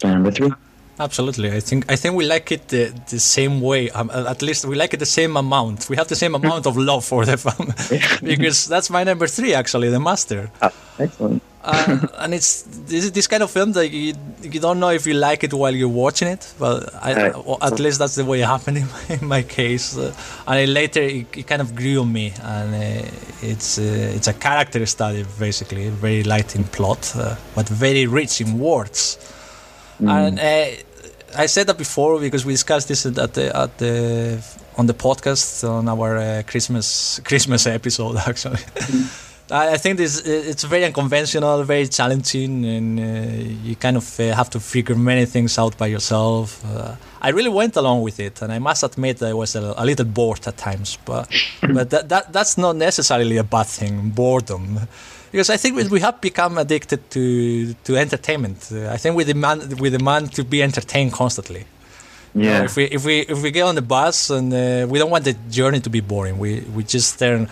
Number three. Absolutely, I think I think we like it the, the same way. Um, at least we like it the same amount. We have the same amount of love for the film because that's my number three actually, the master. Ah, excellent. Uh, and it's this this kind of film that you you don't know if you like it while you're watching it. Well, I, at least that's the way it happened in my, in my case. Uh, and it later it, it kind of grew on me, and uh, it's uh, it's a character study basically, very light in plot, uh, but very rich in words. And uh, I said that before because we discussed this at the at the on the podcast on our uh, Christmas Christmas episode actually. I I think this it's very unconventional, very challenging, and uh, you kind of uh, have to figure many things out by yourself. Uh, I really went along with it, and I must admit that I was a, a little bored at times. But but that, that that's not necessarily a bad thing, boredom, because I think we, we have become addicted to to entertainment. Uh, I think we demand we demand to be entertained constantly. You know, Yeah. if we if we if we get on the bus and uh, we don't want the journey to be boring, we we just turn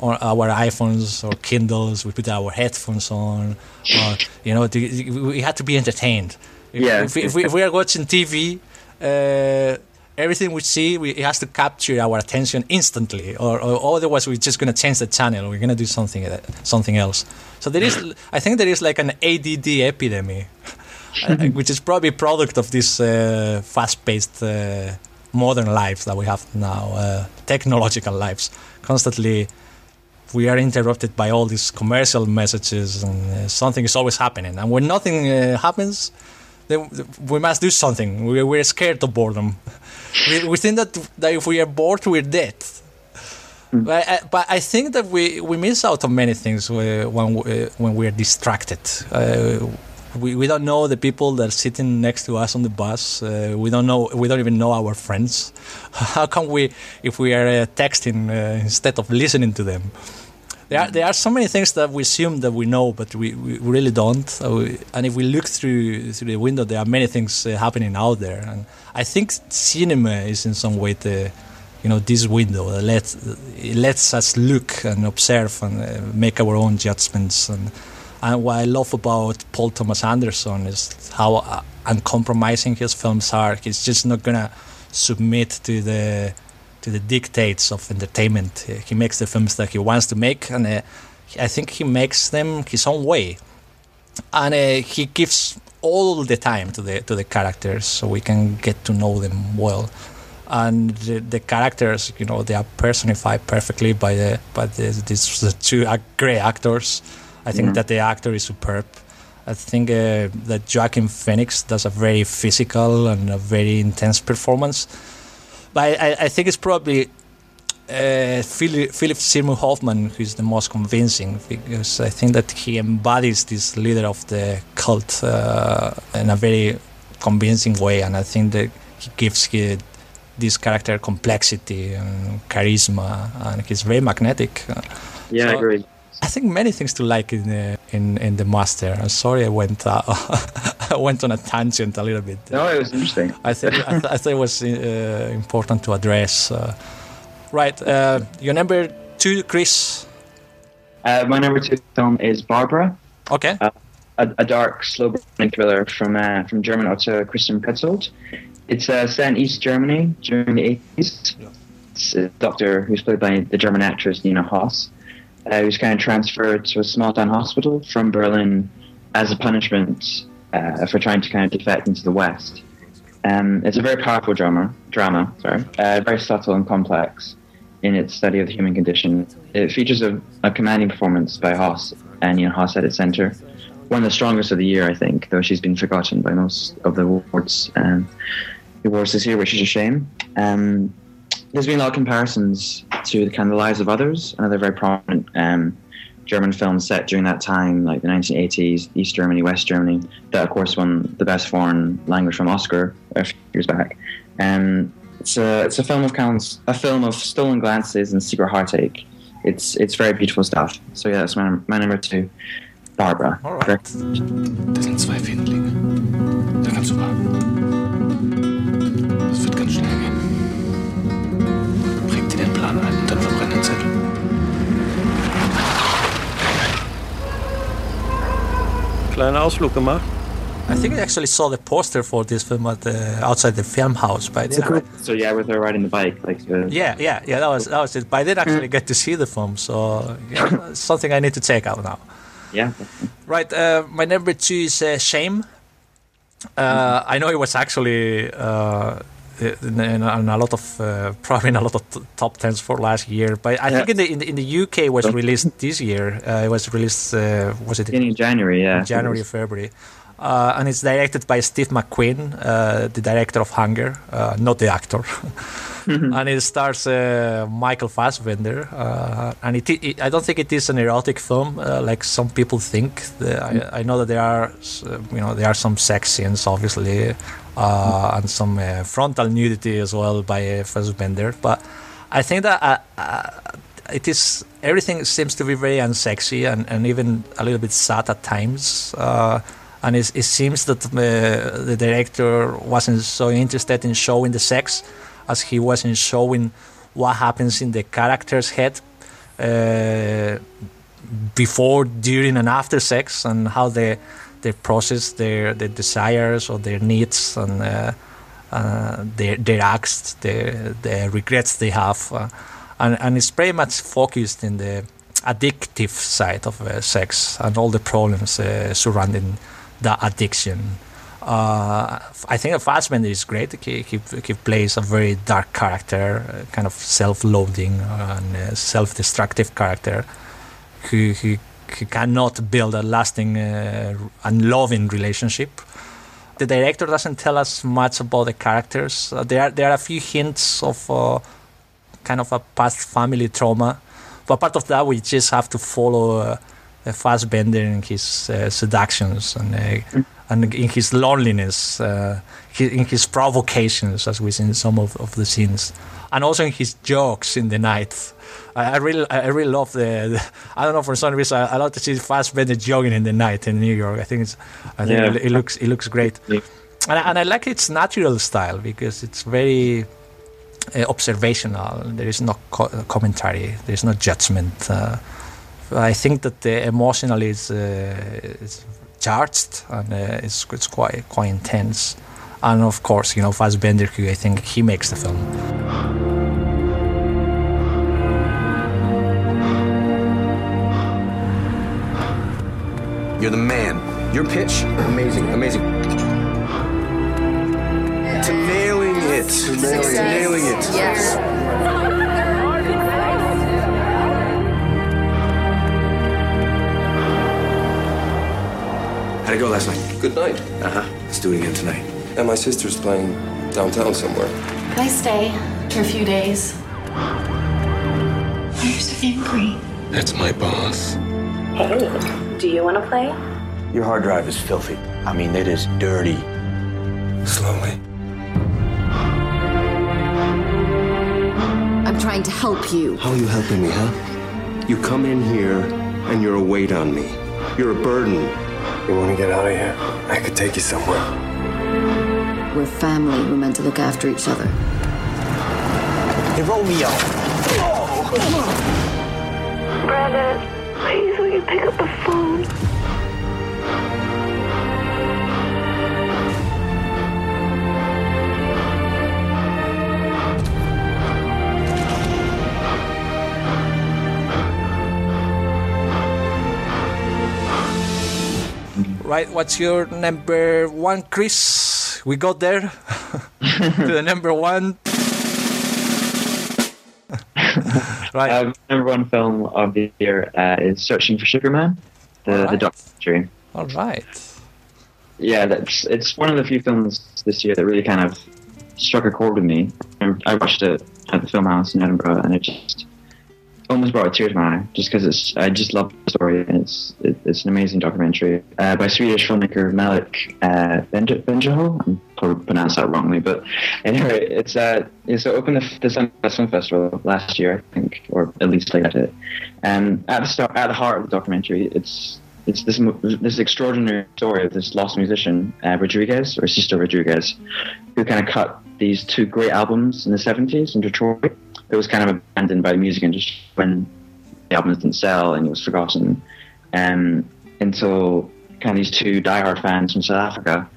on our iPhones or Kindles. We put our headphones on. Or, you know, we have to be entertained. If, Yeah. If we, if we, if we are watching TV. Uh, Everything we see, we, it has to capture our attention instantly, or, or otherwise we're just going to change the channel. We're going to do something uh, something else. So there is, I think there is like an ADD epidemic which is probably a product of this uh, fast-paced uh, modern life that we have now, uh, technological lives. Constantly, we are interrupted by all these commercial messages, and uh, something is always happening. And when nothing uh, happens, then we must do something. We, we're scared of boredom. we, we think that, that if we are bored, we're dead. But, I, but I think that we, we miss out on many things uh, when we, when we're distracted. Uh, we, we don't know the people that are sitting next to us on the bus. Uh, we don't know we don't even know our friends. How come we if we are uh, texting uh, instead of listening to them? There are, there are so many things that we assume that we know, but we, we really don't. Uh, and if we look through through the window, there are many things uh, happening out there. And I think cinema is in some way the you know this window that lets it lets us look and observe and uh, make our own judgments and and what I love about Paul Thomas Anderson is how uh, uncompromising his films are. He's just not gonna submit to the to the dictates of entertainment. He makes the films that he wants to make, and uh, I think he makes them his own way. And uh, he gives all the time to the to the characters, so we can get to know them well. And the, the characters, you know, they are personified perfectly by the by the, these the two great actors. I think Mhm. that the actor is superb. I think uh, that Joaquin Phoenix does a very physical and a very intense performance. But I, I, I think it's probably uh, Philip, Philip Seymour Hoffman who's the most convincing because I think that he embodies this leader of the cult uh, in a very convincing way, and I think that he gives he, this character complexity and charisma, and he's very magnetic. Yeah, I agree. I think many things to like in uh, in in the master. I'm sorry I went uh, I went on a tangent a little bit. No, it was interesting. I think I, th- I think it was uh, important to address. Uh, right, uh, your number two, Chris. Uh, my number two film is Barbara. Okay. Uh, a, a dark, slow-burning thriller from uh, from German author Christian Petzold. It's uh, set in East Germany during the 80s. It's a doctor who's played by the German actress Nina Hoss, uh, was kind of transferred to a small-town hospital from Berlin as a punishment uh, for trying to kind of defect into the West. Um, it's a very powerful drama, drama, sorry, uh, very subtle and complex in its study of the human condition. It features a, a commanding performance by Hoss and Ian Hoss at its center. One of the strongest of the year, I think, though she's been forgotten by most of the awards. Um, the awards this year, which is a shame. Um, there's been a lot of comparisons to the kind of lives of others, another very prominent um, German film set during that time, like the 1980s, East Germany, West Germany, that of course won the best foreign language film Oscar a few years back. Um, it's a it's a film of counts, a film of stolen glances and secret heartache. It's it's very beautiful stuff. So yeah, that's my, my number two, Barbara. All right. Das sind zwei Findlinge. Da kannst du warten. Das wird ganz schnell Kleinen Ausflug gemacht. I think I actually saw the poster for this film at the, outside the film house, but I didn't. cool. So yeah, with her riding the bike, like uh, Yeah, yeah, yeah. That was that was it. But I didn't actually get to see the film, so yeah, something I need to check out now. yeah. Right. Uh, my number two is uh, Shame. Uh, I know it was actually uh, in, a lot of uh, probably in a lot of t- top tens for last year, but I think in the in the, in the UK it was released this year. Uh, it was released uh, was it in January? Yeah, January February. Uh, and it's directed by Steve McQueen, uh, the director of Hunger, uh, not the actor. and it stars uh, Michael Fassbender. Uh, and it, it, I don't think it is an erotic film uh, like some people think. The, I, I, know that there are, you know, there are some sex scenes, obviously, Uh, and some uh, frontal nudity as well by Fassbender. But I think that uh, it is everything seems to be very unsexy and, and even a little bit sad at times and it, it seems that uh, the director wasn't so interested in showing the sex as he was in showing what happens in the character's head uh, before, during, and after sex, and how they they process their their desires or their needs and uh, uh, their their acts, their the regrets they have, uh, and and it's pretty much focused in the addictive side of uh, sex and all the problems surrounding the addiction. Uh, I think Fassbender is great. He, he, he, plays a very dark character, uh, kind of self-loathing and uh, self-destructive character who, who, cannot build a lasting uh, and loving relationship. The director doesn't tell us much about the characters. Uh, there, are, there are a few hints of uh, kind of a past family trauma, but part of that we just have to follow uh, Fassbender in his uh, seductions and uh, and in his loneliness, in his provocations, as we see in some of, of the scenes, and also in his jokes in the night. I, I really, I really love the, the, I don't know for some reason I, I love to see Fassbender jogging in the night in New York. I think it's, I think yeah. it, it, looks, it looks great, yeah. and, I, and I like its natural style because it's very uh, observational. There is no co- commentary. There is no judgment. Uh, I think that the emotional is, uh, is charged and uh, it's, it's quite quite intense. And of course, you know, Fassbender, who I think he makes the film. You're the man. Your pitch, amazing, amazing. To nailing it. To nailing, nailing it. Yes. How'd it go last night? Good night. Uh huh. Let's do it again tonight. And my sister's playing downtown somewhere. Can I stay for a few days? Why are you so angry? That's my boss. Hey, do you want to play? Your hard drive is filthy. I mean, it is dirty. Slowly. I'm trying to help you. How are you helping me, huh? You come in here and you're a weight on me. You're a burden. You want to get out of here? I could take you somewhere. We're family. We're meant to look after each other. Hey, Romeo! Brandon, please, will you pick up the phone? right? What's your number one, Chris? We got there to the number one. right. Um, number one film of the year uh, is Searching for Sugar Man, the, right. the documentary. All right. Yeah, that's it's one of the few films this year that really kind of struck a chord with me. I watched it at the film house in Edinburgh, and it just almost brought tears to my eye just because it's I just love the story and it's it, it's an amazing documentary uh, by Swedish filmmaker Malik uh. I'm probably pronounced that wrongly, but anyway, it's uh it's opened the, Sundance Film Festival last year, I think, or at least like it. And at the start, at the heart of the documentary, it's it's this this extraordinary story of this lost musician uh, Rodriguez or Sixto Rodriguez, who kind of cut these two great albums in the 70s in Detroit it was kind of abandoned by the music industry when the albums didn't sell and it was forgotten. Um, until kind of these two diehard fans from South Africa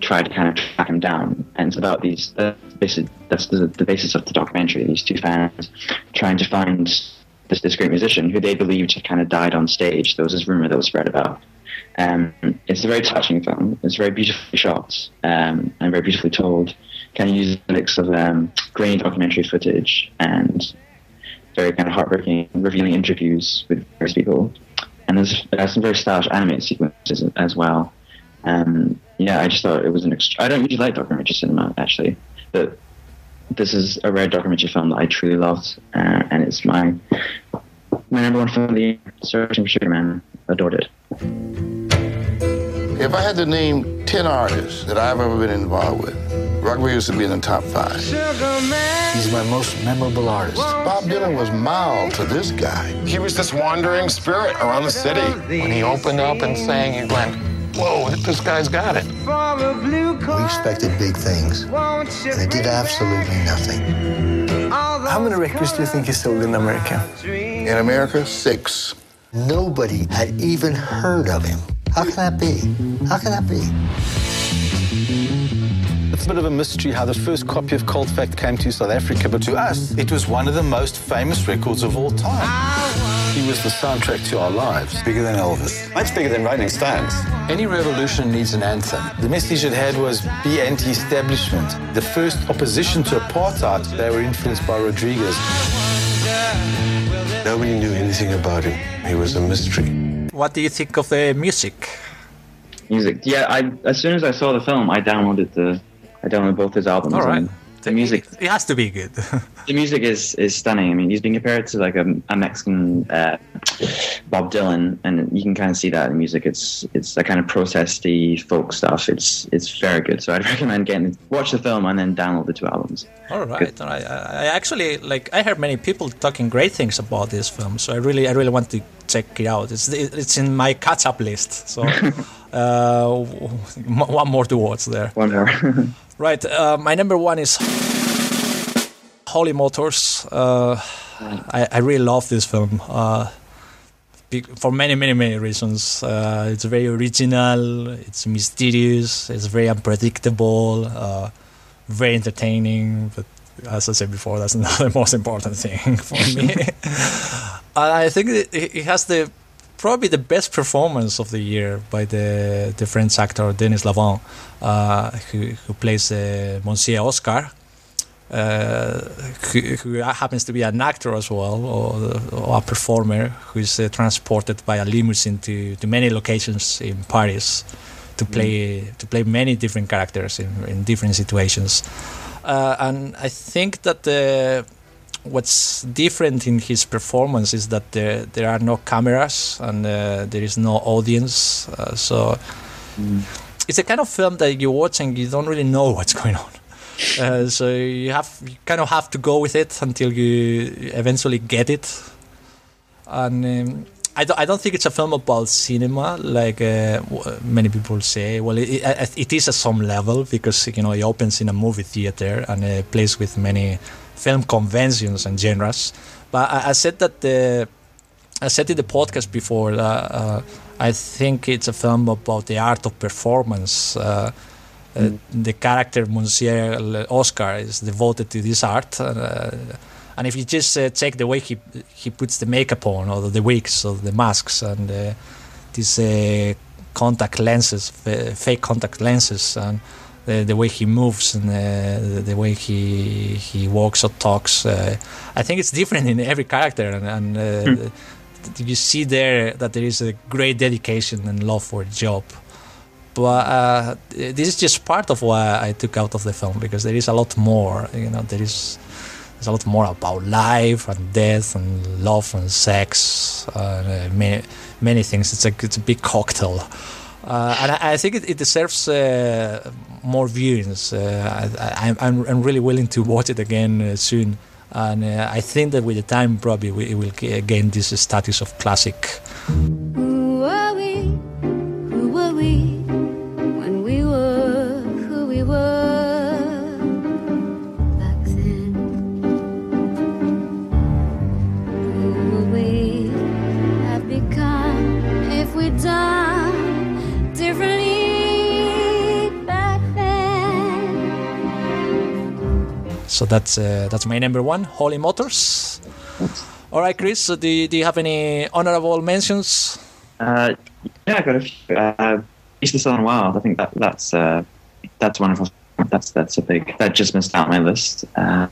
tried to kind of track him down. And it's about these, uh, basic, that's the, the basis of the documentary, these two fans trying to find this this great musician who they believed had kind of died on stage. There was this rumor that was spread about. Um, it's a very touching film. It's very beautifully shot um, and very beautifully told. Kind of uses a mix of um, grainy documentary footage and very kind of heartbreaking, revealing interviews with various people. And there's, some very stylish animated sequences as well. Um, yeah, I just thought it was an. I don't usually like documentary cinema actually, but this is a rare documentary film that I truly loved, uh, and it's my my number one film of the year. Searching for Sugar Man, adored it. If I had to name 10 artists that I've ever been involved with, Rock used to be in the top five. He's my most memorable artist. Bob Dylan was mild to this guy. He was this wandering spirit around the city. When he opened up and sang, you went, whoa, this guy's got it. We expected big things, and they did absolutely nothing. How many records do you think he sold in America? In America, six. Nobody had even heard of him. How can that be? How can that be? It's a bit of a mystery how the first copy of Cold Fact came to South Africa, but to us, it was one of the most famous records of all time. He was the soundtrack to our lives. Bigger than Elvis. Much bigger than Rolling Stones. Any revolution needs an anthem. The message it had was be anti-establishment. The first opposition to apartheid, they were influenced by Rodriguez. Nobody knew anything about him. He was a mystery. What do you think of the music? Music, yeah. I as soon as I saw the film, I downloaded the I downloaded both his albums. All right. and The music, It has to be good. the music is is stunning. I mean, he's being compared to like a, a Mexican uh, Bob Dylan, and you can kind of see that in the music. It's it's a kind of protesty folk stuff. It's it's very good. So I'd recommend getting watch the film and then download the two albums. all right good. all right I, I actually like. I heard many people talking great things about this film, so I really, I really want to check it out. It's it's in my catch-up list. So uh, one more to watch there. One more. Right. Uh, my number one is Holy Motors. Uh, I, I really love this film uh, for many, many, many reasons. Uh, it's very original. It's mysterious. It's very unpredictable. Uh, very entertaining. But as I said before, that's not the most important thing for me. And I think it, it has the probably the best performance of the year by the the French actor Denis Lavant, uh, who who plays uh, Monsieur Oscar, uh, who, who happens to be an actor as well or, or a performer who is uh, transported by a limousine to, to many locations in Paris to play to play many different characters in, in different situations. Uh, and I think that the what's different in his performance is that there there are no cameras and uh, there is no audience. Uh, so it's a kind of film that you watch and you don't really know what's going on. Uh, so you have you kind of have to go with it until you eventually get it. And um, I don't I don't think it's a film about cinema like uh, many people say. Well, it, it, it is at some level because you know it opens in a movie theater and uh, plays with many film conventions and genres. But I, I said that the I said in the podcast before that uh, I think it's a film about the art of performance. Uh, uh, the character Monsieur Oscar is devoted to this art, uh, and if you just uh, check the way he he puts the makeup on, or the wigs, or the masks, and uh, these uh, contact lenses, fake contact lenses, and the, the way he moves and uh, the, the way he he walks or talks, uh, I think it's different in every character, and, and uh, you see there that there is a great dedication and love for the job. But uh, this is just part of what I took out of the film because there is a lot more. You know, there is there's a lot more about life and death and love and sex and uh, many many things. It's a it's a big cocktail, uh, and I, I think it, it deserves uh, more viewings. Uh, I, I'm I'm really willing to watch it again uh, soon, and uh, I think that with the time probably we- it will gain this status of classic. Who were we? Who were we So that's uh, that's my number one, Holy Motors. All right, Chris. So do, you, do you have any honorable mentions? Uh, yeah, I got a few. Uh, Beasts of Southern Wild. I think that that's uh, that's wonderful. That's that's a big. That just missed out my list. Uh,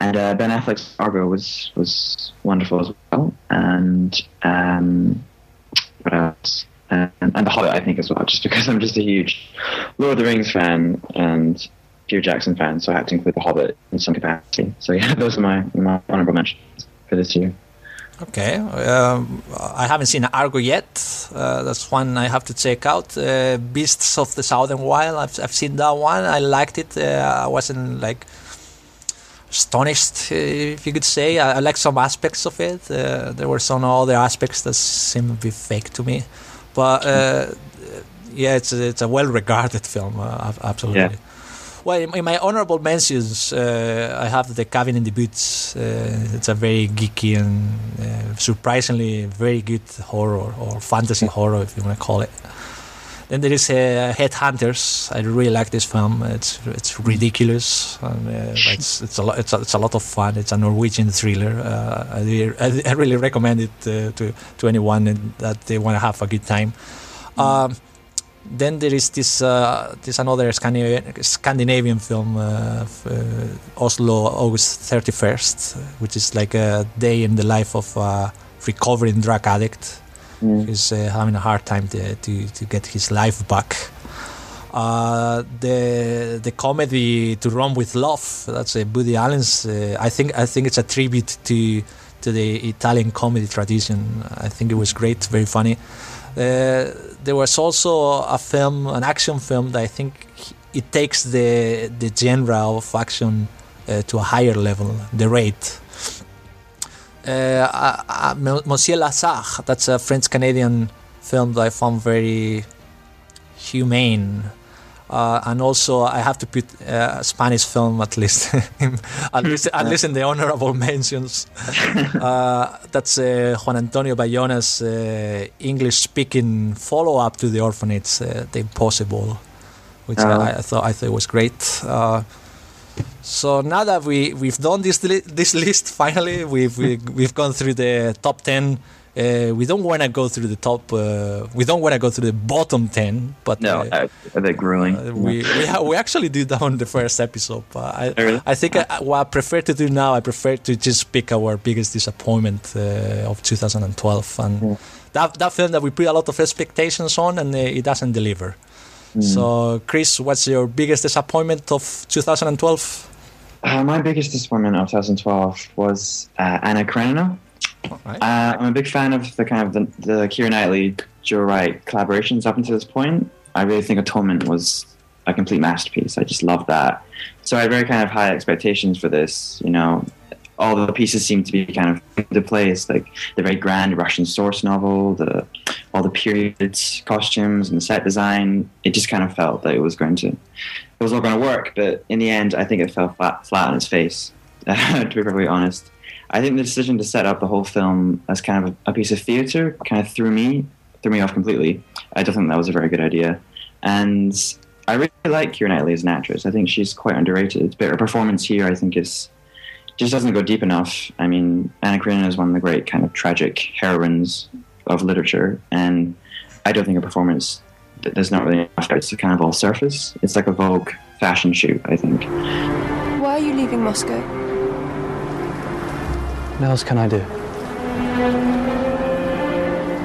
and uh, Ben Affleck's Argo was was wonderful as well. And um, what else? And, and The Hobbit, I think, as well, just because I'm just a huge Lord of the Rings fan and Peter Jackson fan, so I had to include The Hobbit in some capacity. So yeah, those are my, my honorable mentions for this year. Okay, um, I haven't seen Argo yet. Uh, that's one I have to check out. Uh, Beasts of the Southern Wild. I've, I've seen that one. I liked it. Uh, I wasn't like astonished, uh, if you could say. I, I like some aspects of it. Uh, there were some other aspects that seemed to be fake to me, but uh, yeah, it's a, it's a well-regarded film. absolutely. Yeah. Well, in, my honorable mentions, uh, I have The Cabin in the Woods. Uh, it's a very geeky and uh, surprisingly very good horror or fantasy horror, if you want to call it. Then there is uh, Headhunters. I really like this film. It's it's ridiculous. And, uh, it's it's a lot. It's a, it's a lot of fun. It's a Norwegian thriller. Uh, I, I, really recommend it uh, to to anyone that they want to have a good time. Um, then there is this uh, this another Scandinavian, Scandinavian film, uh, uh, Oslo August 31st, which is like a day in the life of a recovering drug addict mm. who's uh, having a hard time to, to, to get his life back. Uh, the the comedy To Rome with Love that's a Woody Allen's uh, I think I think it's a tribute to to the Italian comedy tradition I think it was great very funny there was also a film, an action film that I think it takes the the genre of action uh, to a higher level, The Raid. Uh, uh, uh Monsieur Lazhar, that's a French Canadian film that I found very humane uh, and also, I have to put uh, a Spanish film at least, at least, at least in the honorable mentions. Uh, that's uh, Juan Antonio Bayona's uh, English-speaking follow-up to The Orphanage, uh, The Impossible, which I, I, thought I thought was great. so now that we we've done this li- this list, finally we've we, have we have gone through the top ten uh, we don't want to go through the top. Uh, we don't want to go through the bottom ten. But no, uh, they're grueling. Uh, we we, ha- we actually did that on the first episode. I really? I think I, what I prefer to do now, I prefer to just pick our biggest disappointment uh, of 2012, and that that film that we put a lot of expectations on, and uh, it doesn't deliver. Mm. So, Chris, what's your biggest disappointment of 2012? my biggest disappointment of 2012 was Anna Karenina. Uh, I'm a big fan of the kind of the, the Keira Knightley, Joe Wright collaborations up until this point. I really think Atonement was a complete masterpiece. I just love that. So I had very kind of high expectations for this. You know, all the pieces seem to be kind of into place, like the very grand Russian source novel, the all the period costumes and the set design. It just kind of felt that it was going to, it was all going to work. But in the end, I think it fell flat, flat on its face. to be perfectly honest. I think the decision to set up the whole film as kind of a, piece of theater kind of threw me threw me off completely. I don't think that was a very good idea, and I really like Keira Knightley as an actress. I think she's quite underrated, but her performance here, I think, is just doesn't go deep enough. I mean, Anna Karenina is one of the great kind of tragic heroines of literature, and I don't think her performance there's not really enough. It's kind of all surface. It's like a Vogue fashion shoot, I think. Why are you leaving Moscow? What else can I do?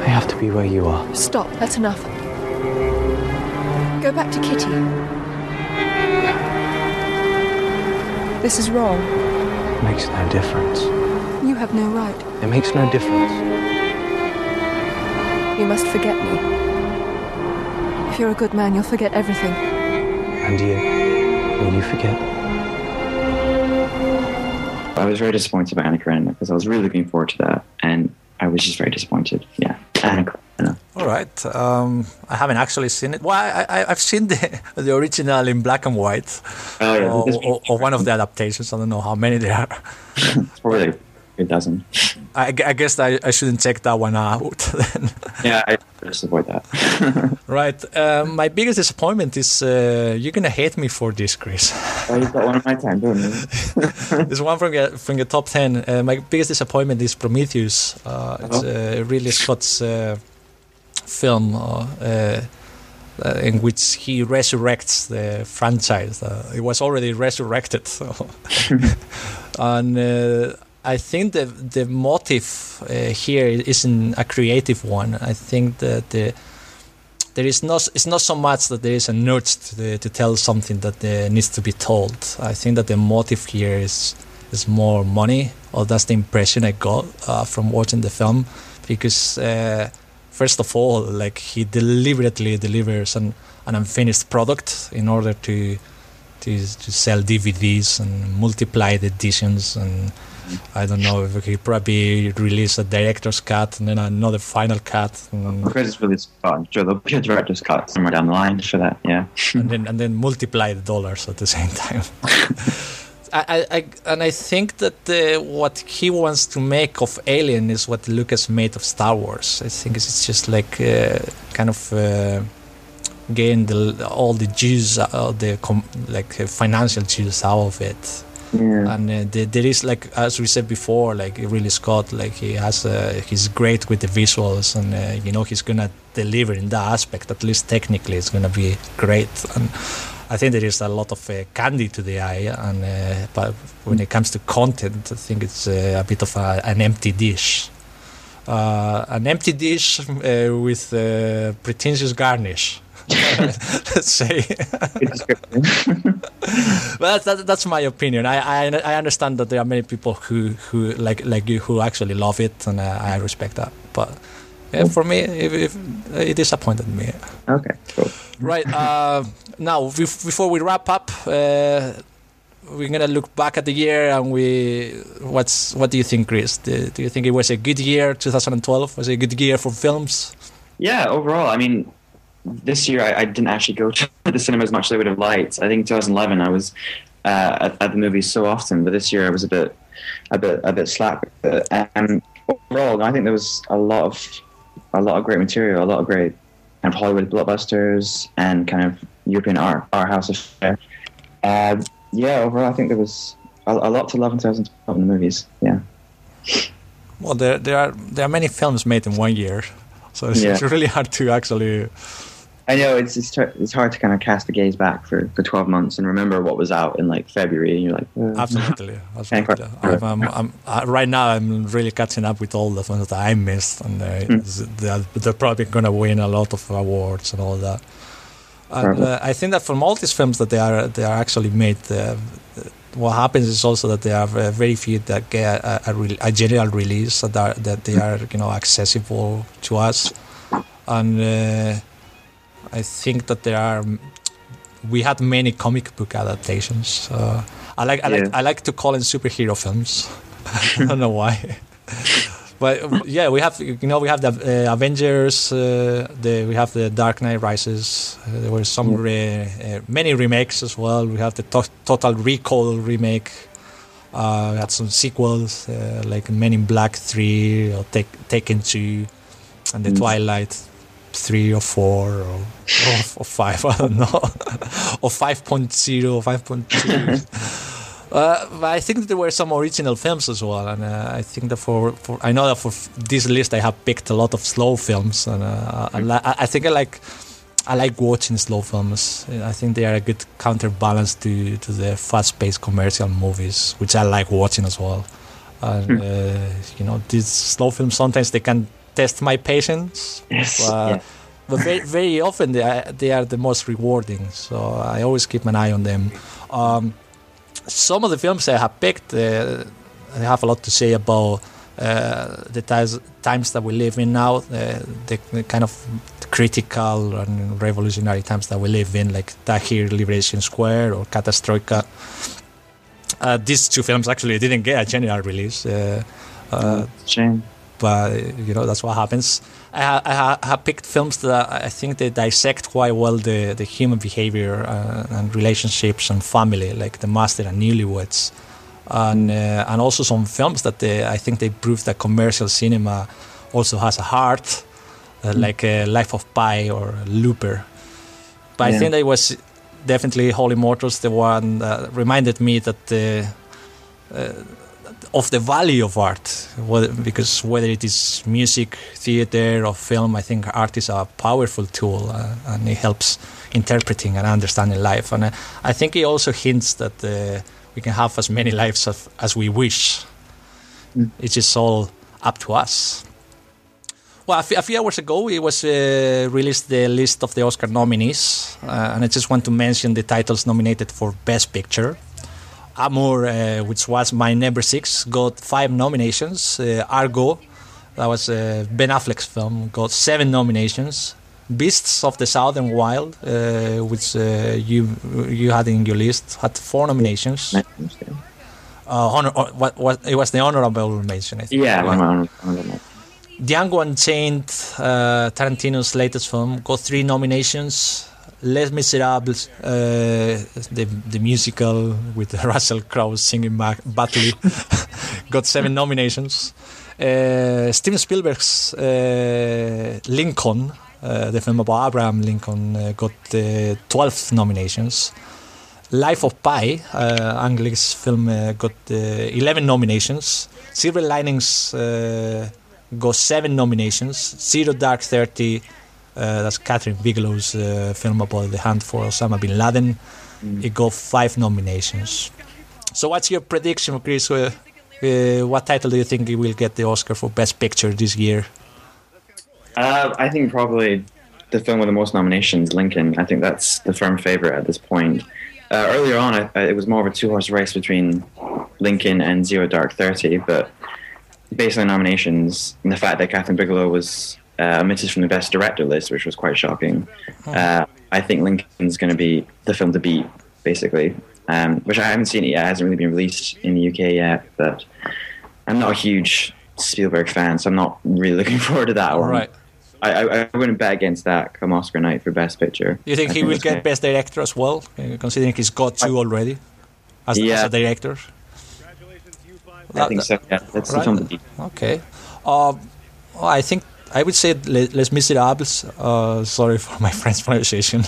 I have to be where you are. Stop, that's enough. Go back to Kitty. This is wrong. It makes no difference. You have no right. It makes no difference. You must forget me. If you're a good man, you'll forget everything. And you? Will you forget? I was very disappointed by Anna Karenina because I was really looking forward to that, and I was just very disappointed. Yeah, Anna Karenina. All right, um, I haven't actually seen it. Well, I, have seen the the original in black and white, oh, yeah, or, or, or, one of the adaptations. I don't know how many there are. probably it doesn't. I, I guess I, I shouldn't check that one out. Then. Yeah, I just avoid that. right. Uh, my biggest disappointment is uh, you're gonna hate me for this, Chris. Oh, you've got one of my ten, don't you? this one from your, from your top ten. Uh, my biggest disappointment is Prometheus. Uh, it's uh, Ridley Scott's uh, film uh, uh, uh, in which he resurrects the franchise. Uh, it was already resurrected, so. and uh, I think the the motive uh, here isn't a creative one. I think that the there is not it's not so much that there is a nudge to, to tell something that uh, needs to be told. I think that the motive here is is more money, or that's the impression I got uh, from watching the film. Because uh, first of all, like he deliberately delivers an, an unfinished product in order to to to sell DVDs and multiply the editions and. I don't know if he probably release a director's cut and then another final cut. And, Chris Ridley Scott. I'm sure there'll be a director's cut somewhere down the line for that. Yeah. and then and then multiply the dollars at the same time. I, I, I and I think that uh, what he wants to make of Alien is what Lucas made of Star Wars. I think it's just like uh, kind of uh, getting the, all the juice, uh, the com- like uh, financial juice out of it. Yeah. And uh, there, is like as we said before, like Ridley Scott, like he has, uh, he's great with the visuals, and uh, you know he's gonna deliver in that aspect. At least technically, it's gonna be great. And I think there is a lot of uh, candy to the eye, and uh, but when it comes to content, I think it's uh, a bit of a, an empty dish. An empty dish with pretentious garnish. Let's say. well, that, that's my opinion. I, I I understand that there are many people who who like like you who actually love it, and uh, I respect that. But yeah, for me, if, if, it disappointed me. Okay, cool. Right uh, now, before we wrap up, uh, we're gonna look back at the year and we what's what do you think, Chris? Do, do you think it was a good year, 2012? Was it a good year for films? Yeah, overall, I mean, this year I, I didn't actually go to the cinema as much as I would have liked. I think 2011 I was uh, at, at the movies so often, but this year I was a bit, a bit, a bit slack. Um, overall, I think there was a lot of, a lot of great material, a lot of great kind of Hollywood blockbusters and kind of European art, art house affair. Uh, yeah, overall, I think there was a, a lot to love in 2012 in the movies. Yeah. Well, there there are there are many films made in one year, so it's, Yeah. it's really hard to actually. I know it's it's, it's hard to kind of cast the gaze back for, for 12 months and remember what was out in like February and you're like uh, Absolutely, absolutely. I'm, I'm, I'm, uh, right now, I'm really catching up with all the films that I missed, and uh, it's- they're, they're probably going to win a lot of awards and all that. And uh, I think that from all these films that they are they are actually made, uh, what happens is also that there are uh, very few that get a, a, re- a general release that are, that they are you know accessible to us, and uh, I think that there are we had many comic book adaptations. Uh, I like I like Yeah. I like to call them superhero films. I don't know why. But yeah, we have you know we have the uh, Avengers, uh, the we have the Dark Knight Rises. Uh, there were some re- uh, many remakes as well. We have the to- Total Recall remake. Uh, we had some sequels uh, like Men in Black Three or Take- Taken Two, and the Mm. Twilight Three or Four or, or, or Five. I don't know, or 5.0, 5.2. Uh, but I think there were some original films as well, and uh, I think that for, for I know that for this list I have picked a lot of slow films, and uh, I, I I think I like I like watching slow films. I think they are a good counterbalance to to the fast-paced commercial movies, which I like watching as well. And Hmm. uh, you know, these slow films sometimes they can test my patience, Yes, but, yeah. but very very often they are, they are the most rewarding. So I always keep an eye on them. Um, some of the films I have picked, uh, they have a lot to say about uh, the ties, times that we live in now, uh, the, the kind of critical and revolutionary times that we live in, like Tahrir Liberation Square or Catastroika. Uh, these two films actually didn't get a general release. Uh, uh, Shame. But you know that's what happens. I, ha- I ha- have picked films that I think they dissect quite well the, the human behavior uh, and relationships and family, like The Master and Newlyweds. and uh, and also some films that they, I think they prove that commercial cinema also has a heart, uh, like uh, Life of Pi or Looper. But I think that it was definitely Holy Motors the one that reminded me that the uh, of the value of art, whether, because whether it is music, theater, or film, I think art is a powerful tool uh, and it helps interpreting and understanding life. And uh, I think it also hints that uh, we can have as many lives as, as we wish. It is just all up to us. Well, a few, a few hours ago, it was uh, released the list of the Oscar nominees, uh, and I just want to mention the titles nominated for Best Picture. Amour, uh, which was my number six, got five nominations. Uh, Argo, that was uh, Ben Affleck's film, got seven nominations. Beasts of the Southern Wild, uh, which uh, you you had in your list, had four nominations. Uh, honor, what, what, it was the honorable mention, I think. Yeah, Right. I'm- I'm- Django Unchained, uh, Tarantino's latest film, got three nominations. Les Miserables, uh, the the musical with Russell Crowe singing Buckley, got seven nominations. Uh, Steven Spielberg's uh, Lincoln, uh, the film about Abraham Lincoln, uh, got uh, 12 nominations. Life of Pi, uh, film, got uh, 11 nominations. Silver Linings got seven nominations. Zero Dark Thirty, uh, that's Kathryn Bigelow's uh, film about the hunt for Osama bin Laden. It got five nominations. So, what's your prediction, Chris? Uh, uh, what title do you think he will get the Oscar for Best Picture this year? Uh, I think probably the film with the most nominations, Lincoln. I think that's the firm favorite at this point. Uh, earlier on, I, I, it was more of a two-horse race between Lincoln and Zero Dark Thirty, but based on the nominations and the fact that Kathryn Bigelow was uh, omitted from the Best Director list, which was quite shocking, uh, I think Lincoln's going to be the film to beat, basically. Um, which I haven't seen it yet; it hasn't really been released in the UK yet. But I'm not a huge Spielberg fan, so I'm not really looking forward to that one. Right. I, I, I wouldn't bet against that come Oscar night for Best Picture. Do you think I he will get great. Best Director as well, considering he's got two already as, as a director? I think so. Yeah, that's the Right. film to beat. Okay. Uh, I think I would say Les, Les Miserables. Uh, sorry for my French pronunciation.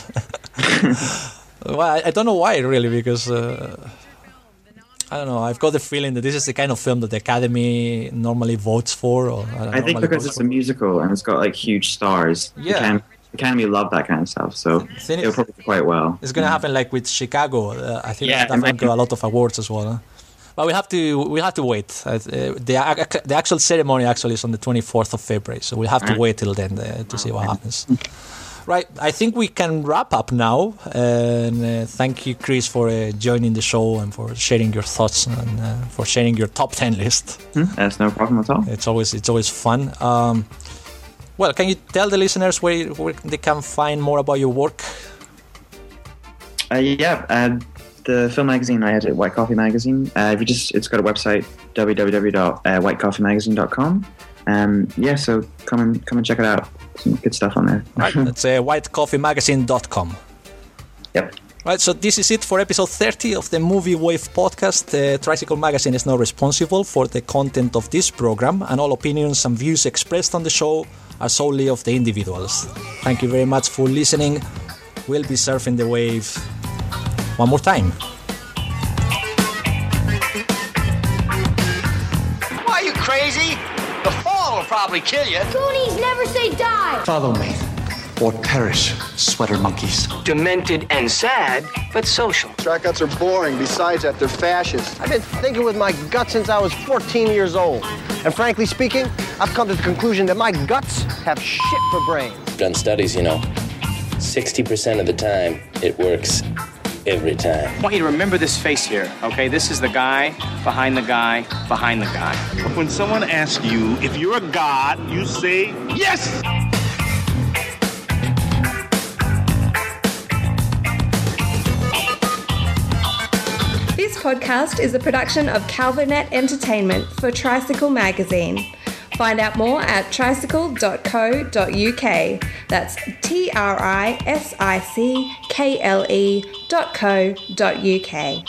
well, I, I don't know why really, because uh, I don't know. I've got the feeling that this is the kind of film that the Academy normally votes for. Or, uh, I think because it's a musical and it's got like huge stars. the Yeah. Academy, the Academy love that kind of stuff, so it'll probably do quite well. It's gonna happen like with Chicago. Uh, I think Yeah, that might got a lot of awards as well. Huh? But we have to we have to wait. Uh, uh, the the actual ceremony actually is on the 24th of February, so we have to wait till then uh, to see what happens. Right, I think we can wrap up now. And uh, thank you, Chris, for uh, joining the show and for sharing your thoughts and uh, for sharing your top ten list. Hmm, That's no problem at all. It's always it's always fun. Um, well, can you tell the listeners where, where they can find more about your work? Uh, yeah, uh, the film magazine I edit, White Coffee Magazine. Uh, if you just, it's got a website www.whitecoffeemagazine.com. Um, yeah, so come and come and check it out. Some good stuff on there. Right, it's uh, whitecoffeemagazine.com. Yep. Right, so this is it for episode 30 of the Movie Wave podcast. Uh, Trisickle Magazine is not responsible for the content of this program, and all opinions and views expressed on the show are solely of the individuals. Thank you very much for listening. We'll be surfing the wave one more time. Why, are you crazy? The fall will probably kill you. Goonies never say die. Follow me, or perish, sweater monkeys. Demented and sad, but social. Trackouts are boring. Besides that, they're fascist. I've been thinking with my gut since I was 14 years old. And frankly speaking, I've come to the conclusion that my guts have shit for brains. done studies, you know. 60% of the time, it works every time. I want you to remember this face here, okay? This is the guy behind the guy behind the guy. When someone asks you if you're a god, you say yes. This podcast is a production of Calvonet Entertainment for Trisickle Magazine. Find out more at trisickle.co.uk. That's T R I S I C K L E dot co dot UK.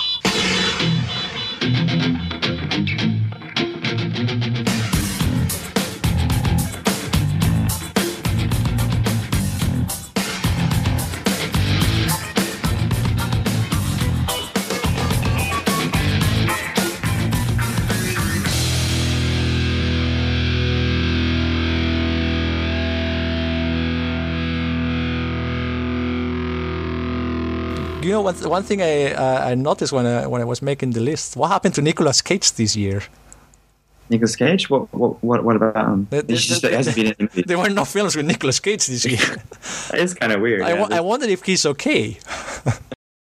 Know, one, one thing I uh, I noticed when I, when I was making the list, what happened to Nicolas Cage this year? Nicolas Cage? What what what, what about him? There- He's just, he hasn't been in the. There were no films with Nicolas Cage this year. It's kind of weird. I, yeah. I wondered if he's okay.